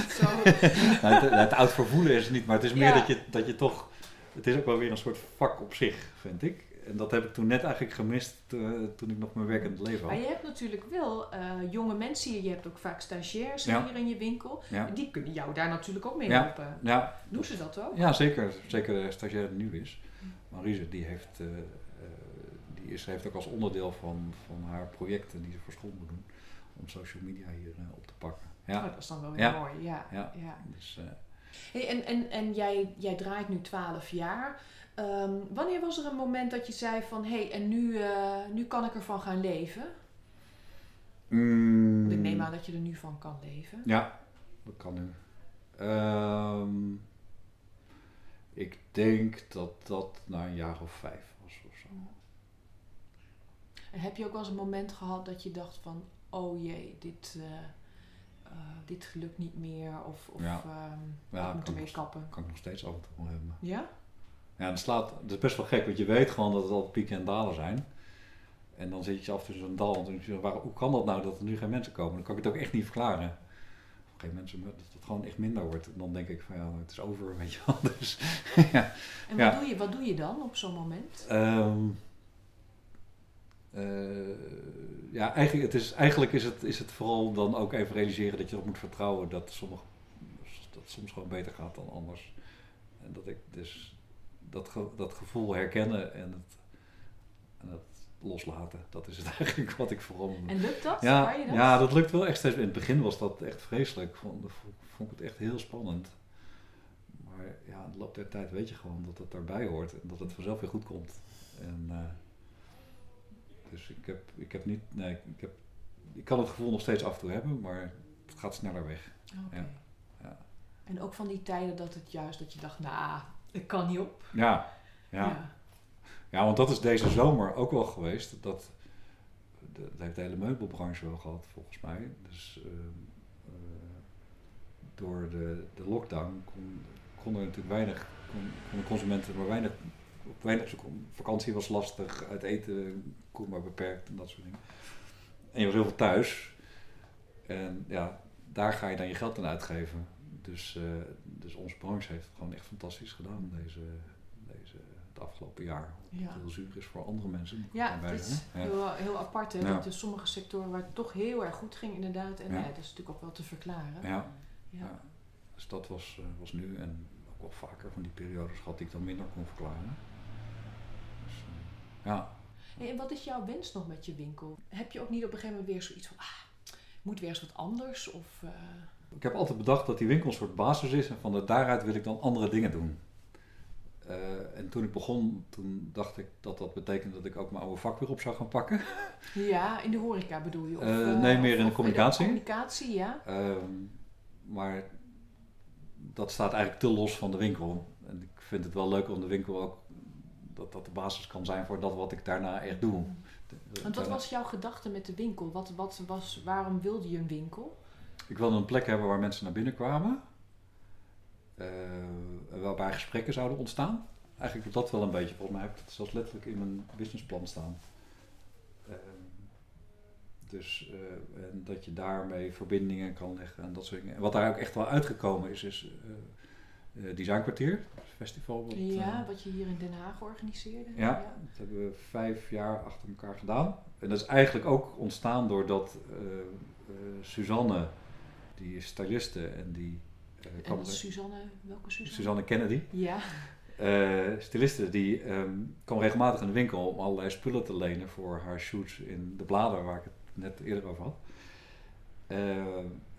Zo. nou, het, het oud voor voelen is het niet, maar het is meer Ja. dat, je, dat je toch, het is ook wel weer een soort vak op zich, vind ik. En dat heb ik toen net eigenlijk gemist eh, toen ik nog mijn werkend leven Maar had. je hebt natuurlijk wel eh, jonge mensen hier. Je hebt ook vaak stagiairs Ja. hier in je winkel. Ja, Die kunnen jou daar natuurlijk ook mee helpen. ja, Doen ze dat ook? Ja, zeker. Zeker de stagiair die nu is. Marise, die heeft, eh, eh, die is, heeft ook als onderdeel van, van haar projecten die ze voor school moet doen, om social media hier eh, op te pakken. Oh, Ja, dat is dan wel weer Ja. mooi. Ja. Ja. ja. dus, Hey, en en, en jij, jij draait nu 12 jaar. Ehm, wanneer was er een moment dat je zei van... hé, hey, en nu, nu kan ik ervan gaan leven? mm, Ik neem aan dat je er nu van kan leven. Ja, dat kan nu. Ehm, ik denk dat dat na een jaar of vijf was of zo. En heb je ook wel eens een moment gehad dat je dacht van... oh jee, dit, eh, eh, dit lukt niet meer. Of, of Ja. ehm, Ja, ik moet ermee kappen. Kan ik nog steeds af en toe wel hebben. Ja? Ja, dat, slaat, dat is best wel gek, want je weet gewoon dat het altijd pieken en dalen zijn. En dan zit je af en toe in zo'n dal en dan denk je, waar, hoe kan dat nou dat er nu geen mensen komen? Dan kan ik het ook echt niet verklaren. Geen mensen, dat het gewoon echt minder wordt. En dan denk ik van ja, het is over, weet je wel. Dus, ja. En Ja. wat, doe je, wat doe je dan op zo'n moment? Ehm, eh, ja, eigenlijk, het is, eigenlijk is, het, is het vooral dan ook even realiseren dat je erop moet vertrouwen dat, sommige, dat het soms gewoon beter gaat dan anders. En dat ik dus dat, ge- dat gevoel herkennen en het, en het loslaten, dat is het eigenlijk wat ik vooral moet. En lukt dat? Ja, je dat? ja, dat lukt wel echt steeds. In het begin was dat echt vreselijk. Vond, vond ik het echt heel spannend. Maar ja, in de loop der tijd weet je gewoon dat het daarbij hoort en dat het vanzelf weer goed komt. En, eh, dus ik heb, ik heb niet, nee, ik, heb, ik kan het gevoel nog steeds af en toe hebben, maar het gaat sneller weg. Ja, ja. En ook van die tijden dat het juist dat je dacht, nou, ik kan niet op. Ja, ja. Ja, want dat is deze zomer ook wel geweest. Dat, de- dat heeft de hele meubelbranche wel gehad, volgens mij. Dus ehm, eh, door de, de lockdown kon, kon er natuurlijk weinig, kon, konden consumenten maar weinig, op weinig vakantie was lastig, uit eten kon maar beperkt en dat soort dingen. En je was heel veel thuis. En ja, daar ga je dan je geld aan uitgeven. Dus, eh, dus onze branche heeft het gewoon echt fantastisch gedaan deze, deze, het afgelopen jaar. Ja. Heel zuur is voor andere mensen. Ja, het is heel, heel apart hè, dat er sommige sectoren waar het toch heel erg goed ging inderdaad. En Ja. ja. dat is natuurlijk ook wel te verklaren. Ja, Ja. dus dat was, eh, was nu en ook wel vaker van die periodes gehad die ik dan minder kon verklaren. Dus, eh, ja. Hey, en wat is jouw wens nog met je winkel? Heb je ook niet op een gegeven moment weer zoiets van, ah, moet weer eens wat anders? Of, eh, Ik heb altijd bedacht dat die winkel een soort basis is en van daaruit wil ik dan andere dingen doen. Eh, en toen ik begon, toen dacht ik dat dat betekende dat ik ook mijn oude vak weer op zou gaan pakken. ja, in de horeca bedoel je? Of, Eh, eh, nee, meer of- in de communicatie. communicatie, ja. Ehm, maar dat staat eigenlijk te los van de winkel. En ik vind het wel leuk om de winkel ook, dat dat de basis kan zijn voor dat wat ik daarna echt doe. De- de- Want wat was jouw gedachte met de winkel? Wat, wat was, waarom wilde je een winkel? Ik wilde een plek hebben waar mensen naar binnen kwamen. Eh, waarbij gesprekken zouden ontstaan. Eigenlijk dat wel een beetje. Volgens mij heb ik het zelfs letterlijk in mijn businessplan staan. Ehm, dus eh, en dat je daarmee verbindingen kan leggen en dat soort dingen. En wat daar ook echt wel uitgekomen is, is eh, Designkwartier, het festival. Wat, ja, wat je hier in Den Haag organiseerde. ja, dat hebben we vijf jaar achter elkaar gedaan. En dat is eigenlijk ook ontstaan doordat Suzanne, die is styliste en die En er- is Suzanne, welke Suzanne? Suzanne Kennedy, Ja, eh styliste, die ehm, kwam regelmatig in de winkel om allerlei spullen te lenen voor haar shoots in de bladen waar ik het net eerder over had. Eh,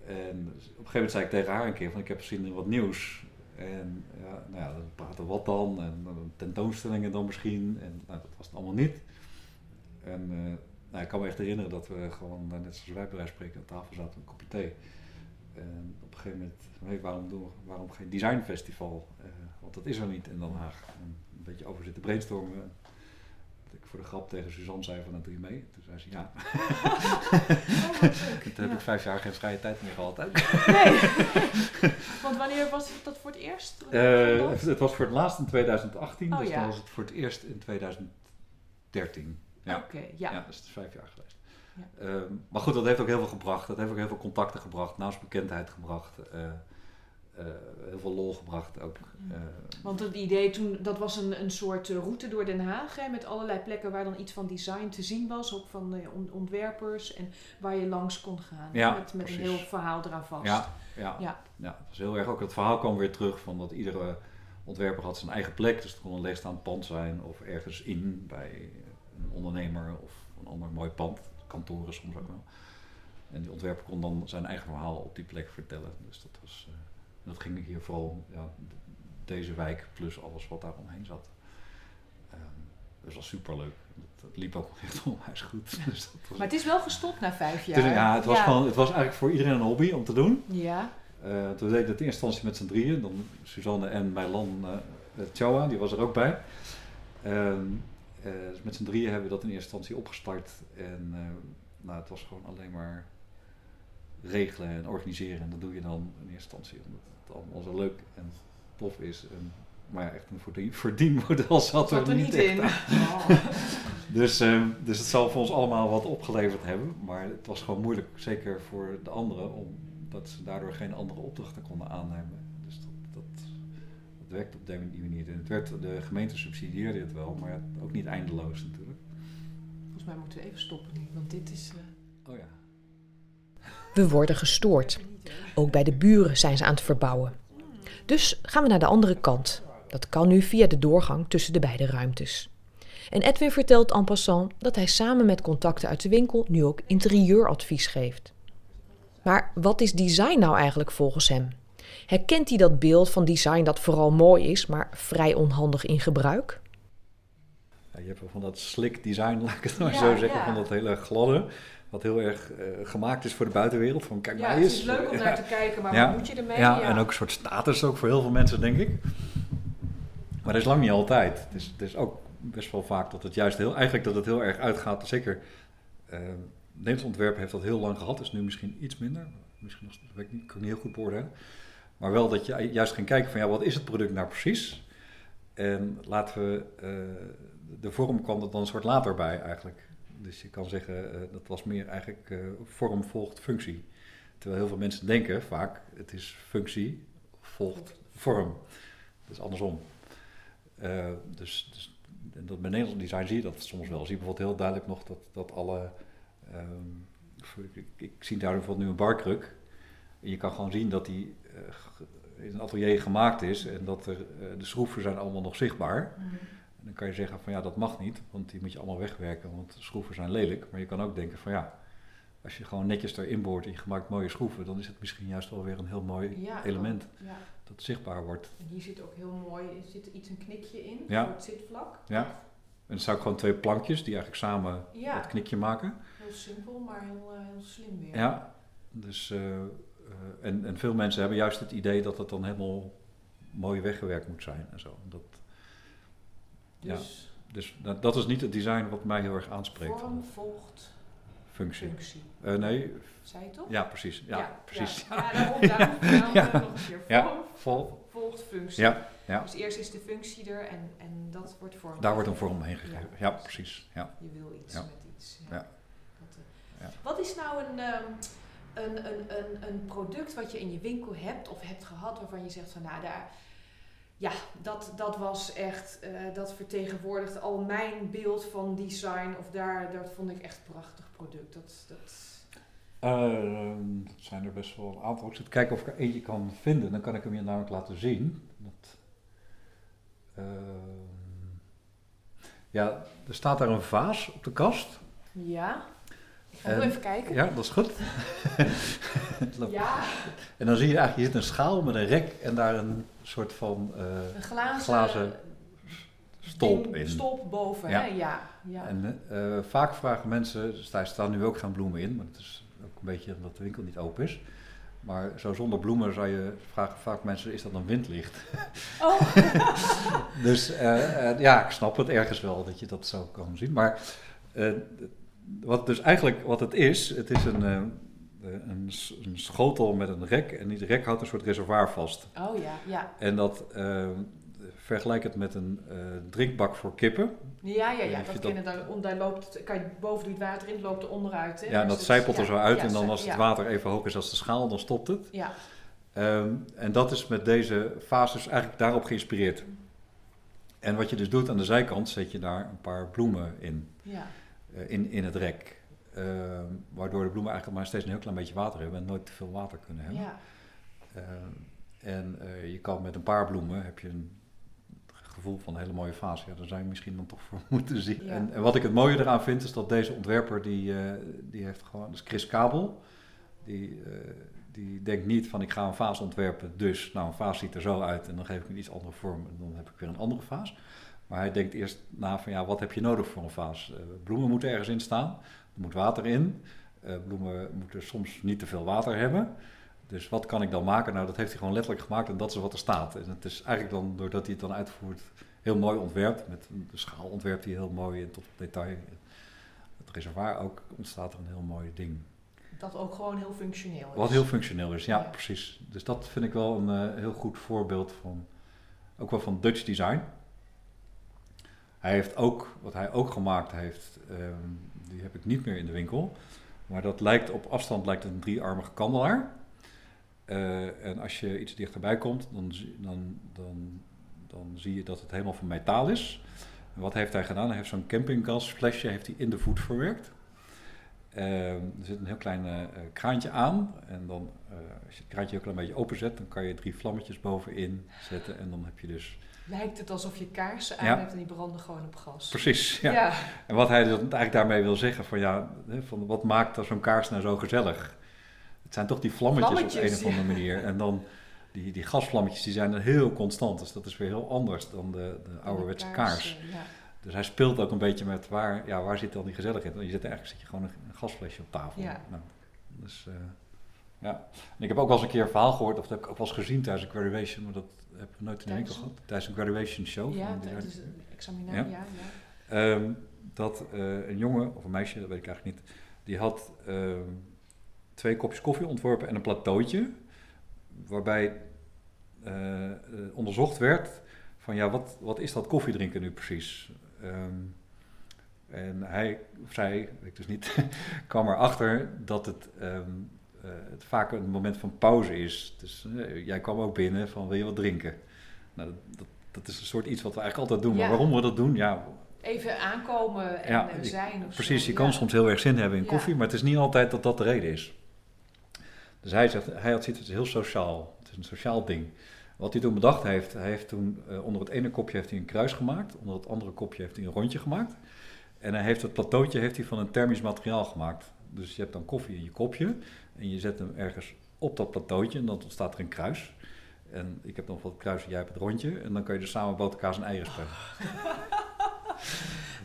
en op een gegeven moment zei ik tegen haar een keer van ik heb zin in wat nieuws. En ja, nou ja, dan praten we wat dan en tentoonstellingen dan misschien. En nou, dat was het allemaal niet. En eh, nou, ik kan me echt herinneren dat we gewoon, eh, net zoals wij bij wijze spreken, aan tafel zaten, een kopje thee. En op een gegeven moment, hey, waarom, doen we, waarom geen designfestival? Eh, want dat is er niet in Den Haag. En een beetje over zitten brainstormen. Dat ik voor de grap tegen Suzanne zei van, dat doe je mee? Toen zei ze ja. Toen heb ik vijf jaar geen vrije tijd meer gehad. Nee. Want wanneer was dat voor het eerst? Eh, Dat? het, was voor het laatst in 2018, Oh, dus ja. dan was het voor het eerst in 2013. Ja. Oké, ja. Ja, dus het is vijf jaar geweest. Ja. Ehm, maar goed, dat heeft ook heel veel gebracht. Dat heeft ook heel veel contacten gebracht, naamsbekendheid gebracht. eh, eh, heel veel lol gebracht ook. Mm. Eh, Want het idee toen, dat was een, een soort eh, route door Den Haag, hè, met allerlei plekken waar dan iets van design te zien was, ook van on- ontwerpers en waar je langs kon gaan. Ja, met met een heel verhaal eraan vast. ja, ja, Ja. ja. het was heel erg ook. Het verhaal kwam weer terug van dat iedere ontwerper had zijn eigen plek. Dus het kon een leegstaand pand zijn of ergens in bij een ondernemer of een ander mooi pand. Kantoren soms ook wel. En die ontwerper kon dan zijn eigen verhaal op die plek vertellen. Dus dat was, eh, dat ging hier vooral ja, deze wijk plus alles wat daar omheen zat. Ehm, dus dat was super leuk. Het, het liep ook echt onwijs goed. Dus dat was, Maar het is wel gestopt na vijf jaar. ja, het, was Gewoon, het was eigenlijk voor iedereen een hobby om te doen. Ja, Eh, toen deden we het in eerste instantie met z'n drieën. Dan Suzanne en Mijlan uh, Chowa, die was er ook bij. Ehm, eh, dus met z'n drieën hebben we dat in eerste instantie opgestart. En eh, nou, het was gewoon alleen maar regelen en organiseren. En dat doe je dan in eerste instantie omdat het allemaal zo leuk en tof is. En, maar ja, echt een verdien- verdienmodel zat, zat er niet echt in. Oh. Dus, ehm, dus het zal voor ons allemaal wat opgeleverd hebben. Maar het was gewoon moeilijk, zeker voor de anderen, omdat ze daardoor geen andere opdrachten konden aannemen. Dat, dat werkt op die manier niet. En het werd, de gemeente subsidieerde het wel, maar ook niet eindeloos natuurlijk. Volgens mij moeten we even stoppen nu, want dit is... Oh ja. We worden gestoord. Ook bij de buren zijn ze aan het verbouwen. Dus gaan we naar de andere kant. Dat kan nu via de doorgang tussen de beide ruimtes. En Edwin vertelt en passant dat hij samen met contacten uit de winkel nu ook interieuradvies geeft. Maar wat is design nou eigenlijk volgens hem? Herkent hij dat beeld van design dat vooral mooi is, maar vrij onhandig in gebruik? Ja, je hebt wel van dat slick design, laat ik het maar Ja, zo zeggen, ja. van dat hele gladde, wat heel erg eh, gemaakt is voor de buitenwereld. Van kijk Ja, maar het eens. is leuk om Ja. naar te kijken, maar Ja. wat moet je ermee? Ja, en ook een soort status ook voor heel veel mensen, denk ik. Maar dat is lang niet altijd. Het is, het is ook best wel vaak dat het juist heel, eigenlijk dat het heel erg uitgaat. Zeker, eh Nederlands ontwerp heeft dat heel lang gehad, is nu misschien iets minder. Misschien nog, dat weet ik niet, kan ik niet heel goed beoordelen. Maar wel dat je juist ging kijken van ja, wat is het product nou precies? En laten we, eh, de vorm kwam er dan een soort later bij eigenlijk. Dus je kan zeggen, eh, dat was meer eigenlijk eh, vorm volgt functie. Terwijl heel veel mensen denken vaak, het is functie volgt vorm. Dat is andersom. Dus, dus en dat bij Nederlands design zie je dat soms wel. Zie je bijvoorbeeld heel duidelijk nog dat, dat alle... ehm, ik, zie daar bijvoorbeeld nu een barkruk. En je kan gewoon zien dat die in een atelier gemaakt is en dat er, eh, de schroeven zijn allemaal nog zichtbaar. En dan kan je zeggen van ja, dat mag niet, want die moet je allemaal wegwerken, want de schroeven zijn lelijk. Maar je kan ook denken van ja, als je gewoon netjes erin boort en je maakt mooie schroeven, dan is het misschien juist wel weer een heel mooi Ja, element Ja. dat zichtbaar wordt. En hier zit ook heel mooi, er zit iets een knikje in Ja. voor het zitvlak. Ja. En het zijn ook gewoon twee plankjes die eigenlijk samen dat knikje maken. heel simpel, maar heel, eh, heel slim weer. Ja, dus eh, eh, en, en veel mensen hebben juist het idee dat het dan helemaal mooi weggewerkt moet zijn en zo. Dat, ja. Dus dus dat, dat is niet het design wat mij heel erg aanspreekt. vorm volgt Functie. functie. Eh, nee, Zei je toch? ja, precies. Ja, precies. Ja, ja daarom, daarom, daarom Ja. nog een keer. Ja. Vorm Vol, volgt functie. ja, ja, Dus eerst is de functie er en, en dat wordt vorm. daar wordt een vorm heen gegeven. Ja. Precies. Ja. Je wil iets met iets. Ja. Dat, eh, Ja. Wat is nou een, ehm, een, een, een, een product wat je in je winkel hebt of hebt gehad waarvan je zegt van nou daar, ja, dat, dat was echt, eh, dat vertegenwoordigt al mijn beeld van design of daar, dat vond ik echt een prachtig product. Dat, dat, dat zijn er best wel een aantal. Ik zit te kijken of ik er eentje kan vinden. Dan kan ik hem je namelijk laten zien. Dat, ehm, ja, er staat daar een vaas op de kast. ja, even kijken. Ja, dat is goed. Ja, En dan zie je eigenlijk, je zit een schaal met een rek en daar een soort van eh, een glazen, Glazen stolp in. Stolp boven, Ja. hè? Ja, ja. En eh, vaak vragen mensen, dus daar staan nu ook geen bloemen in, maar het is ook een beetje omdat de winkel niet open is. Maar zo zonder bloemen zou je vragen vaak mensen, is dat een windlicht? Oh, Dus eh, ja, ik snap het ergens wel dat je dat zo kan zien. Maar wat dus eigenlijk wat het is, het is een, eh, een, een schotel met een rek en die rek houdt een soort reservoir vast. oh ja, ja. En dat eh, vergelijk het met een eh, drinkbak voor kippen. Ja, ja, Ja, Dat kennen daar, loopt, kan je boven doet water in, het loopt er onderuit. Hè? Ja, en Dus dat zijpelt er ja, zo uit ja, en dan als het water even hoog is als de schaal, dan stopt het. Ja, Ehm, en dat is met deze fases eigenlijk daarop geïnspireerd. En wat je dus doet aan de zijkant, zet je daar een paar bloemen in, ja. Eh, in, in het rek. Ehm, waardoor de bloemen eigenlijk maar steeds een heel klein beetje water hebben en nooit te veel water kunnen hebben. ja. Ehm, en eh, je kan met een paar bloemen heb je een gevoel van een hele mooie fase. Ja, daar zou je misschien dan toch voor moeten zien. Ja. En, en wat ik het mooie eraan vind, is dat deze ontwerper, die, eh, die heeft gewoon, dat is Chris Kabel. Die, die denkt niet van ik ga een vaas ontwerpen, dus nou een vaas ziet er zo uit en dan geef ik een iets andere vorm en dan heb ik weer een andere vaas. Maar hij denkt eerst na van ja, wat heb je nodig voor een vaas? Eh, bloemen moeten ergens in staan, er moet water in. Eh, bloemen moeten soms niet te veel water hebben. Dus wat kan ik dan maken? Nou, dat heeft hij gewoon letterlijk gemaakt en dat is wat er staat. En het is eigenlijk dan, doordat hij het dan uitvoert, heel mooi ontwerpt. Met de schaal ontwerpt hij heel mooi en tot op detail. Het reservoir ook ontstaat er een heel mooi ding. Dat ook gewoon heel functioneel is. Wat heel functioneel is, ja, Ja. precies. Dus dat vind ik wel een eh, heel goed voorbeeld van, ook wel van Dutch design. Hij heeft ook, wat hij ook gemaakt heeft, ehm, die heb ik niet meer in de winkel. Maar dat lijkt op afstand lijkt een driearmige kandelaar. Eh, en als je iets dichterbij komt, dan, dan, dan, dan zie je dat het helemaal van metaal is. Wat heeft hij gedaan? Hij heeft zo'n campinggasflesje heeft hij in de voet verwerkt. Ehm, er zit een heel klein eh, kraantje aan. En dan, eh, als je het kraantje heel klein beetje openzet, dan kan je drie vlammetjes bovenin zetten. En dan heb je dus... Lijkt het alsof je kaarsen aan Ja. hebt en die branden gewoon op gas. Precies, ja. ja. En wat hij eigenlijk daarmee wil zeggen, van ja, van wat maakt dan zo'n kaars nou zo gezellig? Het zijn toch die vlammetjes, op een of andere manier. En dan die, die gasvlammetjes, die zijn dan heel constant. Dus dat is weer heel anders dan de, de ouderwetse kaars. Ja. Dus hij speelt ook een beetje met waar, ja, waar zit dan die gezelligheid? Want je zit eigenlijk zit je gewoon een, gasflesje op tafel. Ja. Nou, dus eh, ja. En ik heb ook wel eens een keer een verhaal gehoord, of dat heb ik ook wel eens gezien tijdens een graduation, maar dat heb ik nooit in de winkel gehad. Tijdens een graduation show. Ja, tijdens een examinatie, Ja. ja. Ehm, dat eh, een jongen, of een meisje, dat weet ik eigenlijk niet, die had ehm, twee kopjes koffie ontworpen en een plateautje, waarbij eh, onderzocht werd van ja, wat, wat is dat koffiedrinken nu precies? Ehm, en hij, weet ik dus niet, kwam erachter dat het, ehm, eh, het vaak een moment van pauze is. Dus eh, jij kwam ook binnen van wil je wat drinken? Nou, dat, dat, dat is een soort iets wat we eigenlijk altijd doen. Ja. Maar waarom we dat doen? Ja, Even aankomen en Ja, zijn of Precies, zo. je kan ja. soms heel erg zin hebben in koffie, maar het is niet altijd dat dat de reden is. Dus hij zegt, hij had zoiets, het is heel sociaal. Het is een sociaal ding. Wat hij toen bedacht heeft, hij heeft toen eh, onder het ene kopje heeft hij een kruis gemaakt, onder het andere kopje heeft hij een rondje gemaakt. En hij heeft het plateautje heeft hij van een thermisch materiaal gemaakt. Dus je hebt dan koffie in je kopje en je zet hem ergens op dat plateautje en dan ontstaat er een kruis. En ik heb dan voor het kruis, jij hebt het rondje. En dan kan je dus samen boterkaas en eieren spelen.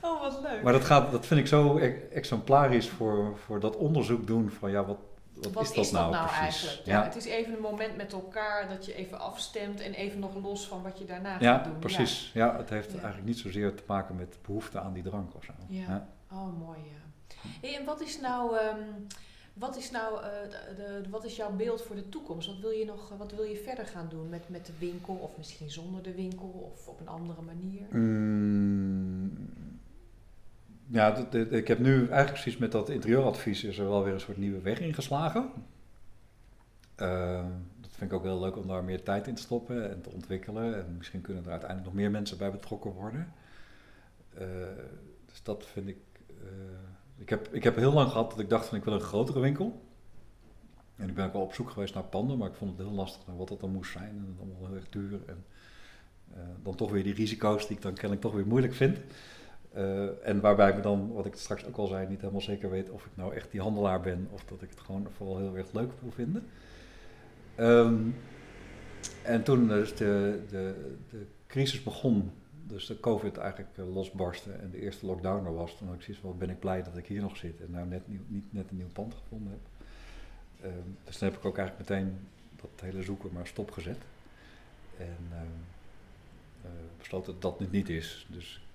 Oh, wat leuk. Maar dat, gaat, dat vind ik zo e- exemplarisch voor, voor dat onderzoek doen van ja, wat, wat, Wat is dat nou, precies? eigenlijk? Ja, Het is even een moment met elkaar dat je even afstemt en even nog los van wat je daarna Ja, gaat doen. precies. Ja. het heeft eigenlijk niet zozeer te maken met behoefte aan die drank of zo. Ja. Ja. Oh, mooi ja. Hey, en wat is nou, ehm, wat is nou eh, de, de- wat is jouw beeld voor de toekomst? Wat wil je nog, wat wil je verder gaan doen met, met de winkel of misschien zonder de winkel of op een andere manier? Mm, ja, ik heb nu eigenlijk precies met dat interieuradvies is er wel weer een soort nieuwe weg ingeslagen. Ehm, dat vind ik ook heel leuk om daar meer tijd in te stoppen en te ontwikkelen. En misschien kunnen er uiteindelijk nog meer mensen bij betrokken worden. Eh, dus dat vind ik. eh, ik, heb, ik heb heel lang gehad dat ik dacht van ik wil een grotere winkel. En ik ben ook wel op zoek geweest naar panden, maar ik vond het heel lastig naar wat dat dan moest zijn. En allemaal heel erg duur. En eh, dan toch weer die risico's die ik dan kennelijk toch weer moeilijk vind. Eh, en waarbij ik me dan, wat ik straks ook al zei, niet helemaal zeker weet of ik nou echt die handelaar ben of dat ik het gewoon vooral heel erg leuk wil vinden. Ehm, en toen de, de, de crisis begon, dus de COVID eigenlijk eh, losbarstte en de eerste lockdown er was, toen had ik zoiets van, ben ik blij dat ik hier nog zit en nou net niet net een nieuw pand gevonden heb. Ehm, dus toen heb ik ook eigenlijk meteen dat hele zoeken maar stopgezet. En ehm, eh, besloten dat het niet is. Dus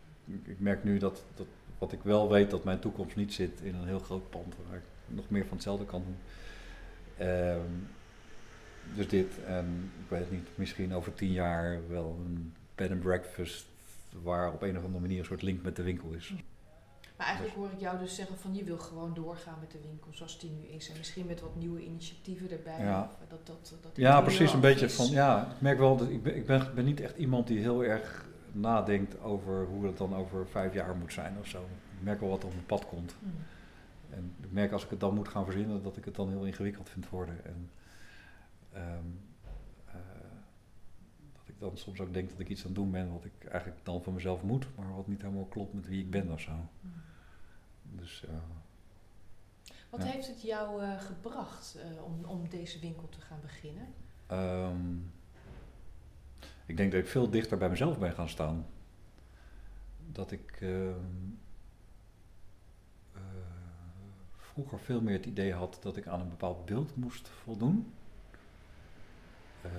ik, merk nu dat, dat wat ik wel weet, dat mijn toekomst niet zit in een heel groot pand waar ik nog meer van hetzelfde kan doen. Ehm, dus dit, en ik weet het niet, misschien over tien jaar wel een bed and breakfast waar op een of andere manier een soort link met de winkel is. Maar eigenlijk hoor ik jou dus zeggen van je wil gewoon doorgaan met de winkel zoals die nu is. En misschien met wat nieuwe initiatieven erbij. Ja. Dat, dat, dat Ja, precies. Een beetje van, ja, ik merk wel dat ik ben, ik ben, ben niet echt iemand die heel erg nadenkt over hoe het dan over vijf jaar moet zijn of zo. Ik merk wel wat er op mijn pad komt. Hmm. En ik merk als ik het dan moet gaan verzinnen, dat ik het dan heel ingewikkeld vind worden. En ehm, eh, dat ik dan soms ook denk dat ik iets aan het doen ben wat ik eigenlijk dan van mezelf moet, maar wat niet helemaal klopt met wie ik ben of zo. Hmm. Dus eh, Wat Ja. heeft het jou eh, gebracht om, om deze winkel te gaan beginnen? Ehm, ik denk dat ik veel dichter bij mezelf ben gaan staan. Dat ik ehm, eh, vroeger veel meer het idee had dat ik aan een bepaald beeld moest voldoen. Eh,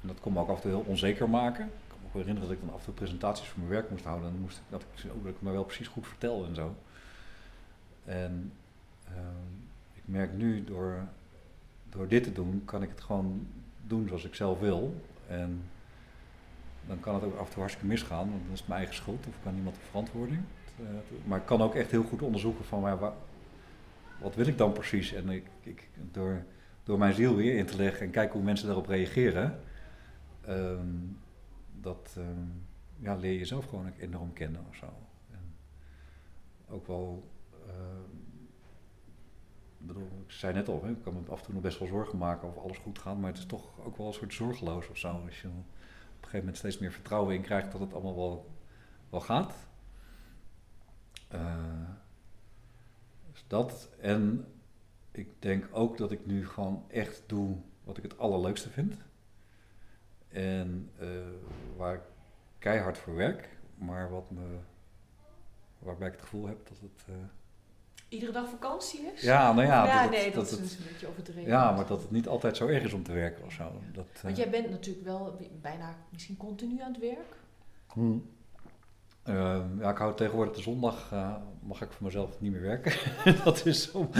en dat kon me ook af en toe heel onzeker maken. Ik kan me ook herinneren dat ik dan af en toe presentaties voor mijn werk moest houden. En dan moest ik, dat ik, ook dat ik me wel precies goed vertel en zo. En ehm, ik merk nu door door dit te doen, kan ik het gewoon doen zoals ik zelf wil. En dan kan het ook af en toe hartstikke misgaan, want dan is het mijn eigen schuld of kan niemand de verantwoording. Eh, Maar ik kan ook echt heel goed onderzoeken van ja, wa- wat wil ik dan precies? En ik, ik, door, door mijn ziel weer in te leggen en kijken hoe mensen daarop reageren, ehm, dat, ehm, ja, leer je jezelf gewoon ook enorm kennen of zo. En ook wel, uh, bedoel, ik zei net al, hè, ik kan me af en toe nog best wel zorgen maken of alles goed gaat, maar het is toch ook wel een soort zorgeloos of zo. Als je op een gegeven moment steeds meer vertrouwen in krijgt dat het allemaal wel, wel gaat. Uh, dus dat en ik denk ook dat ik nu gewoon echt doe wat ik het allerleukste vind. En uh, waar ik keihard voor werk, maar wat me, waarbij ik het gevoel heb dat het. Uh, Iedere dag vakantie is? Ja, nou ja. ja dat, nee, dat, dat is het, een beetje overdreven. Ja, maar dat het niet altijd zo erg is om te werken of zo. Dat, Want jij bent natuurlijk wel bijna misschien continu aan het werk. Hmm. Uh, ja, ik hou tegenwoordig de zondag, uh, mag ik voor mezelf niet meer werken. dat is zo,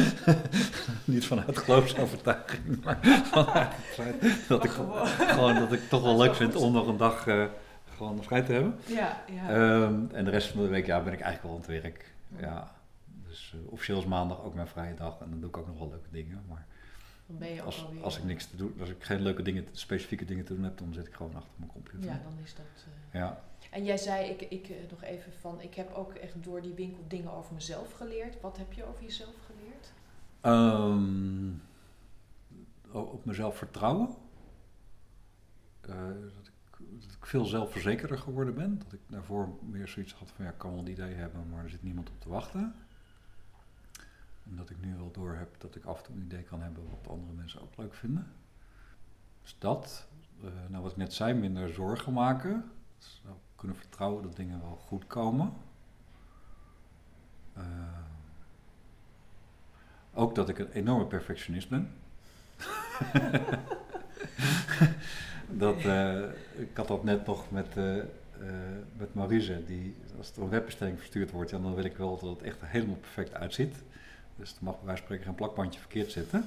niet vanuit geloofsovertuiging, maar vanuit het feit dat ik, gewoon, dat ik toch wel leuk vind om nog een dag uh, gewoon vrij te hebben. Ja, ja. Um, en de rest van de week ja, ben ik eigenlijk wel aan het werk. Ja. Dus officieel is maandag ook mijn vrije dag en dan doe ik ook nog wel leuke dingen. Maar dan ben je als, alweer, als ik niks te doen, als ik geen leuke dingen, specifieke dingen te doen heb, dan zit ik gewoon achter mijn computer. Ja, dan is dat... ja. En jij zei, ik, ik nog even van, ik heb ook echt door die winkel dingen over mezelf geleerd. Wat heb je over jezelf geleerd? Um, op mezelf vertrouwen. Uh, dat, ik, dat, ik, veel zelfverzekerder geworden ben. Dat ik daarvoor meer zoiets had van, ja, ik kan wel een idee hebben, maar er zit niemand op te wachten. Dat ik nu wel door heb dat ik af en toe een idee kan hebben wat andere mensen ook leuk vinden. Dus dat, uh, nou wat ik net zei, minder zorgen maken. Dus kunnen vertrouwen dat dingen wel goed komen. Uh, ook dat ik een enorme perfectionist ben. dat, uh, ik had dat net nog met, uh, met Maurice, die als er een webbestelling verstuurd wordt, ja, dan wil ik wel dat het echt helemaal perfect uitziet. Dus er mag bij wijze spreken een plakbandje verkeerd zitten.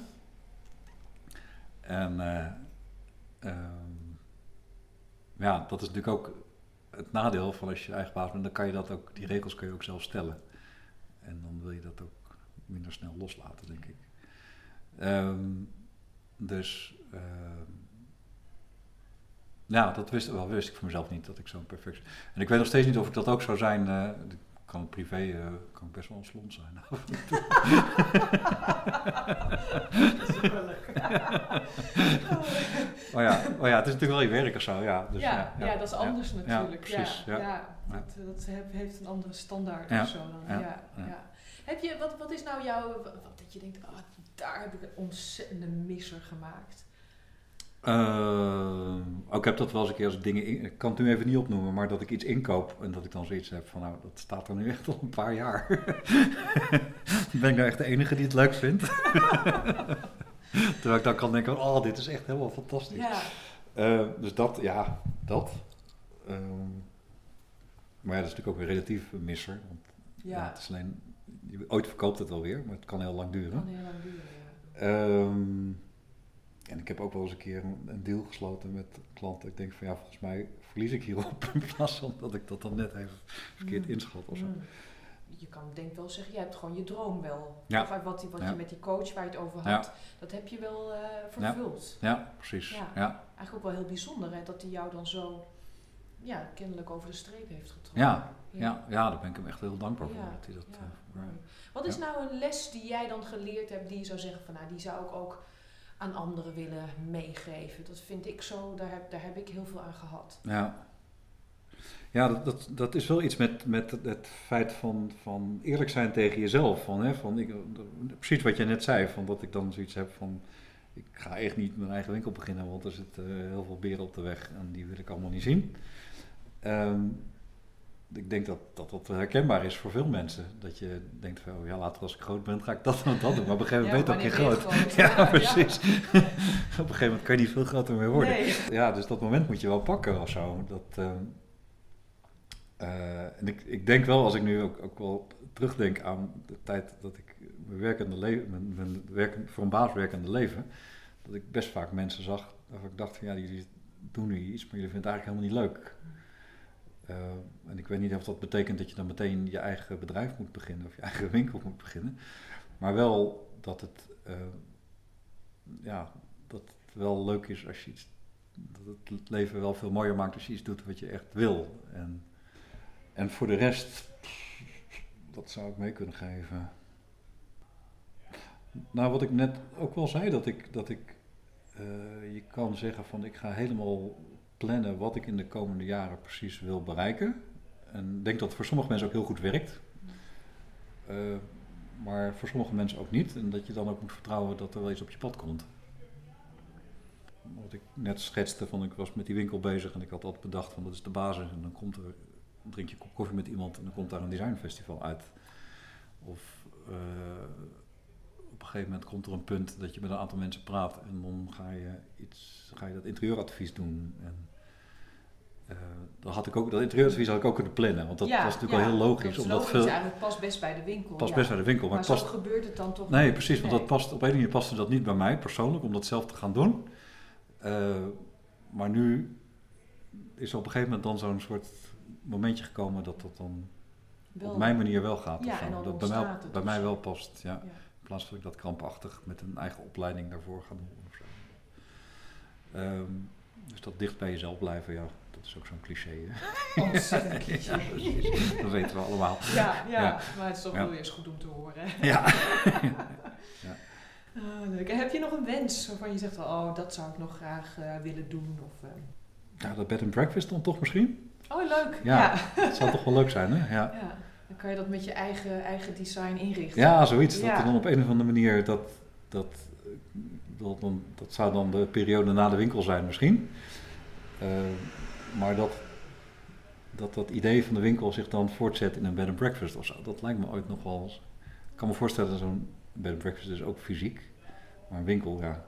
En um, ja, dat is natuurlijk ook het nadeel van als je eigen baas bent, dan kan je dat ook, die regels kun je ook zelf stellen. En dan wil je dat ook minder snel loslaten, denk ik. Um, dus, um, ja, dat wist, wel, wist ik voor mezelf niet, dat ik zo'n perfect... En ik weet nog steeds niet of ik dat ook zou zijn, uh, kan privé uh, kan ik best wel een slond zijn. oh, ja, oh ja, het is natuurlijk wel je werk of zo. Ja, dus, ja, ja, ja, dat is anders ja, natuurlijk. Ja, precies. Ja, ja. Dat, dat heeft een andere standaard of zo dan. Ja, ja. Heb je, wat, wat is nou jouw, wat, dat je denkt, oh, daar heb ik een ontzettende misser gemaakt? Uh, ook heb dat wel eens een keer als dingen, in, ik kan het nu even niet opnoemen, maar dat ik iets inkoop en dat ik dan zoiets heb van nou, dat staat er nu echt al een paar jaar. ben ik nou echt de enige die het leuk vindt? Terwijl ik dan kan denken, oh dit is echt helemaal fantastisch. Ja. Uh, dus dat, ja, dat. Um, maar ja, dat is natuurlijk ook weer relatief een misser. Want ja. ja. het is alleen, ooit verkoopt het alweer, maar het kan heel lang duren. Het kan heel lang duren, ja. Um, en ik heb ook wel eens een keer een deal gesloten met klanten. Ik denk van ja, volgens mij verlies ik hierop in plaats van dat ik dat dan net even verkeerd mm. inschat of zo. Mm. Je kan denk wel zeggen, je hebt gewoon je droom wel. Ja. Of wat, wat ja. je met die coach waar je het over had, Ja. dat heb je wel uh, vervuld. Ja, precies. Ja. Eigenlijk ook wel heel bijzonder hè, dat hij jou dan zo ja, kennelijk over de streep heeft getrokken. Ja, ja. ja, daar ben ik hem echt heel dankbaar voor. Dat hij dat, eh. Wat is nou een les die jij dan geleerd hebt die je zou zeggen van nou die zou ik ook aan anderen willen meegeven? Dat vind ik zo, daar heb, daar heb ik heel veel aan gehad. Ja, ja dat, dat, dat is wel iets met, met het feit van, van eerlijk zijn tegen jezelf. Van, hè, van ik, precies wat je net zei, van dat ik dan zoiets heb van... Ik ga echt niet mijn eigen winkel beginnen, want er zitten uh, heel veel beren op de weg en die wil ik allemaal niet zien. Um, ik denk dat, dat dat herkenbaar is voor veel mensen. Dat je denkt van, oh ja, later als ik groot ben, ga ik dat en dat doen. Maar op een gegeven moment ja, ben je ook je groot. Ja, Ja, precies. op een gegeven moment kan je niet veel groter meer worden. Nee. Ja, dus dat moment moet je wel pakken of zo. Dat, ehm, eh, en ik, ik denk wel, als ik nu ook, ook wel terugdenk aan de tijd dat ik mijn werkende leven, mijn, mijn werk, voor een baas werkende leven, dat ik best vaak mensen zag waarvan ik dacht van ja, jullie doen nu iets, maar jullie vinden het eigenlijk helemaal niet leuk. Uh, en ik weet niet of dat betekent dat je dan meteen je eigen bedrijf moet beginnen of je eigen winkel moet beginnen. Maar wel dat het, uh, ja, dat het wel leuk is als je iets dat het leven wel veel mooier maakt als je iets doet wat je echt wil. En, en voor de rest, wat zou ik mee kunnen geven? Nou, wat ik net ook wel zei, dat ik, dat ik eh, je kan zeggen van ik ga helemaal plannen wat ik in de komende jaren precies wil bereiken. En ik denk dat het voor sommige mensen ook heel goed werkt. Eh, maar voor sommige mensen ook niet. En dat je dan ook moet vertrouwen dat er wel iets op je pad komt. Wat ik net schetste, van ik was met die winkel bezig en ik had altijd bedacht van dat is de basis. En dan komt er, drink je kop koffie met iemand en dan komt daar een designfestival uit. Of uh, op een gegeven moment komt er een punt dat je met een aantal mensen praat en dan ga je, iets, ga je dat interieuradvies doen. En, uh, dat, had ik ook, dat interieuradvies had ik ook kunnen plannen, want dat Ja, was natuurlijk ja, wel heel logisch. Dat omdat logisch, veel, eigenlijk past best bij de winkel. past ja. best bij de winkel, maar, Maar, het zo past, gebeurt het dan toch Nee, niet. precies, want Nee. dat past, op een manier paste dat niet bij mij persoonlijk, om dat zelf te gaan doen. Eh, maar nu is er op een gegeven moment dan zo'n soort momentje gekomen dat dat dan Wel- op mijn manier wel gaat. Ja, en dan dat bij mij, het bij mij wel past, ja. In plaats van dat ik dat krampachtig met een eigen opleiding daarvoor ga doen. Of zo. Ehm, dus dat dicht bij jezelf blijven, ja, dat is ook zo'n cliché. Hè? Ontzettend cliché. Ja, dat weten we allemaal. Ja, ja, Ja. maar het is toch wel eens goed om te horen. Ja. Ah, leuk. En heb je nog een wens waarvan je zegt, oh, dat zou ik nog graag eh, willen doen? Of, eh, ja, dat bed and breakfast dan toch misschien? Oh, leuk. Ja. Dat zou toch wel leuk zijn, hè? Ja. Ja. Dan kan je dat met je eigen, eigen design inrichten. Ja, zoiets. Dat Ja. dan op een of andere manier, dat, dat, dat, dat zou dan de periode na de winkel zijn misschien. Eh, maar dat, dat dat idee van de winkel zich dan voortzet in een bed and breakfast of zo, dat lijkt me ooit nog wel... eens- Ik kan me voorstellen dat zo'n bed and breakfast is ook fysiek. Maar een winkel, ja,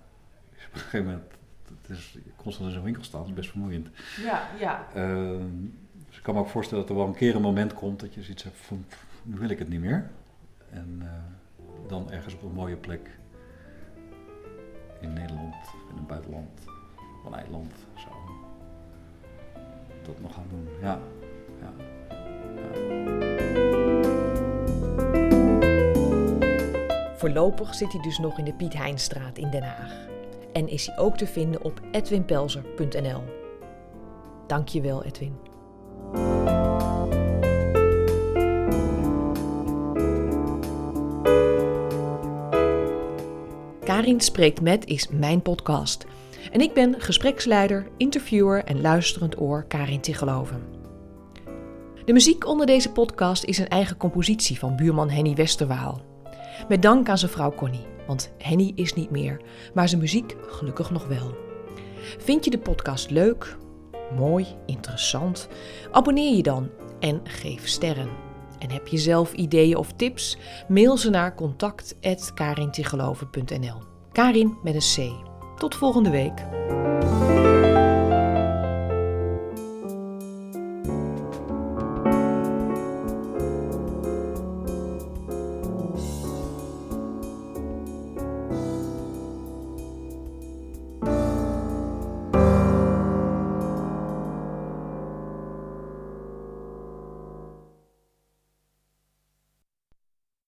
is op een gegeven moment... Het is constant in zo'n winkel staan, dat is best vermoeiend. Ja, ja. Ehm, dus ik kan me ook voorstellen dat er wel een keer een moment komt dat je zoiets hebt van, "Pff, nu wil ik het niet meer. En eh, dan ergens op een mooie plek in Nederland, in het buitenland, op een eiland, zo. Dat nog gaan doen, ja. ja. Voorlopig zit hij dus nog in de Piet Heinstraat in Den Haag. En is hij ook te vinden op edwinpelzer.nl. Dankjewel Edwin. Karin Spreekt Met is mijn podcast. En ik ben gespreksleider, interviewer en luisterend oor Karin Tigeloven. De muziek onder deze podcast is een eigen compositie van buurman Henny Westerwaal. Met dank aan zijn vrouw Connie, want Henny is niet meer, maar zijn muziek gelukkig nog wel. Vind je de podcast leuk, mooi, interessant? Abonneer je dan en geef sterren. En heb je zelf ideeën of tips? Mail ze naar contact.karintigeloven.nl Karin met een C. Tot volgende week.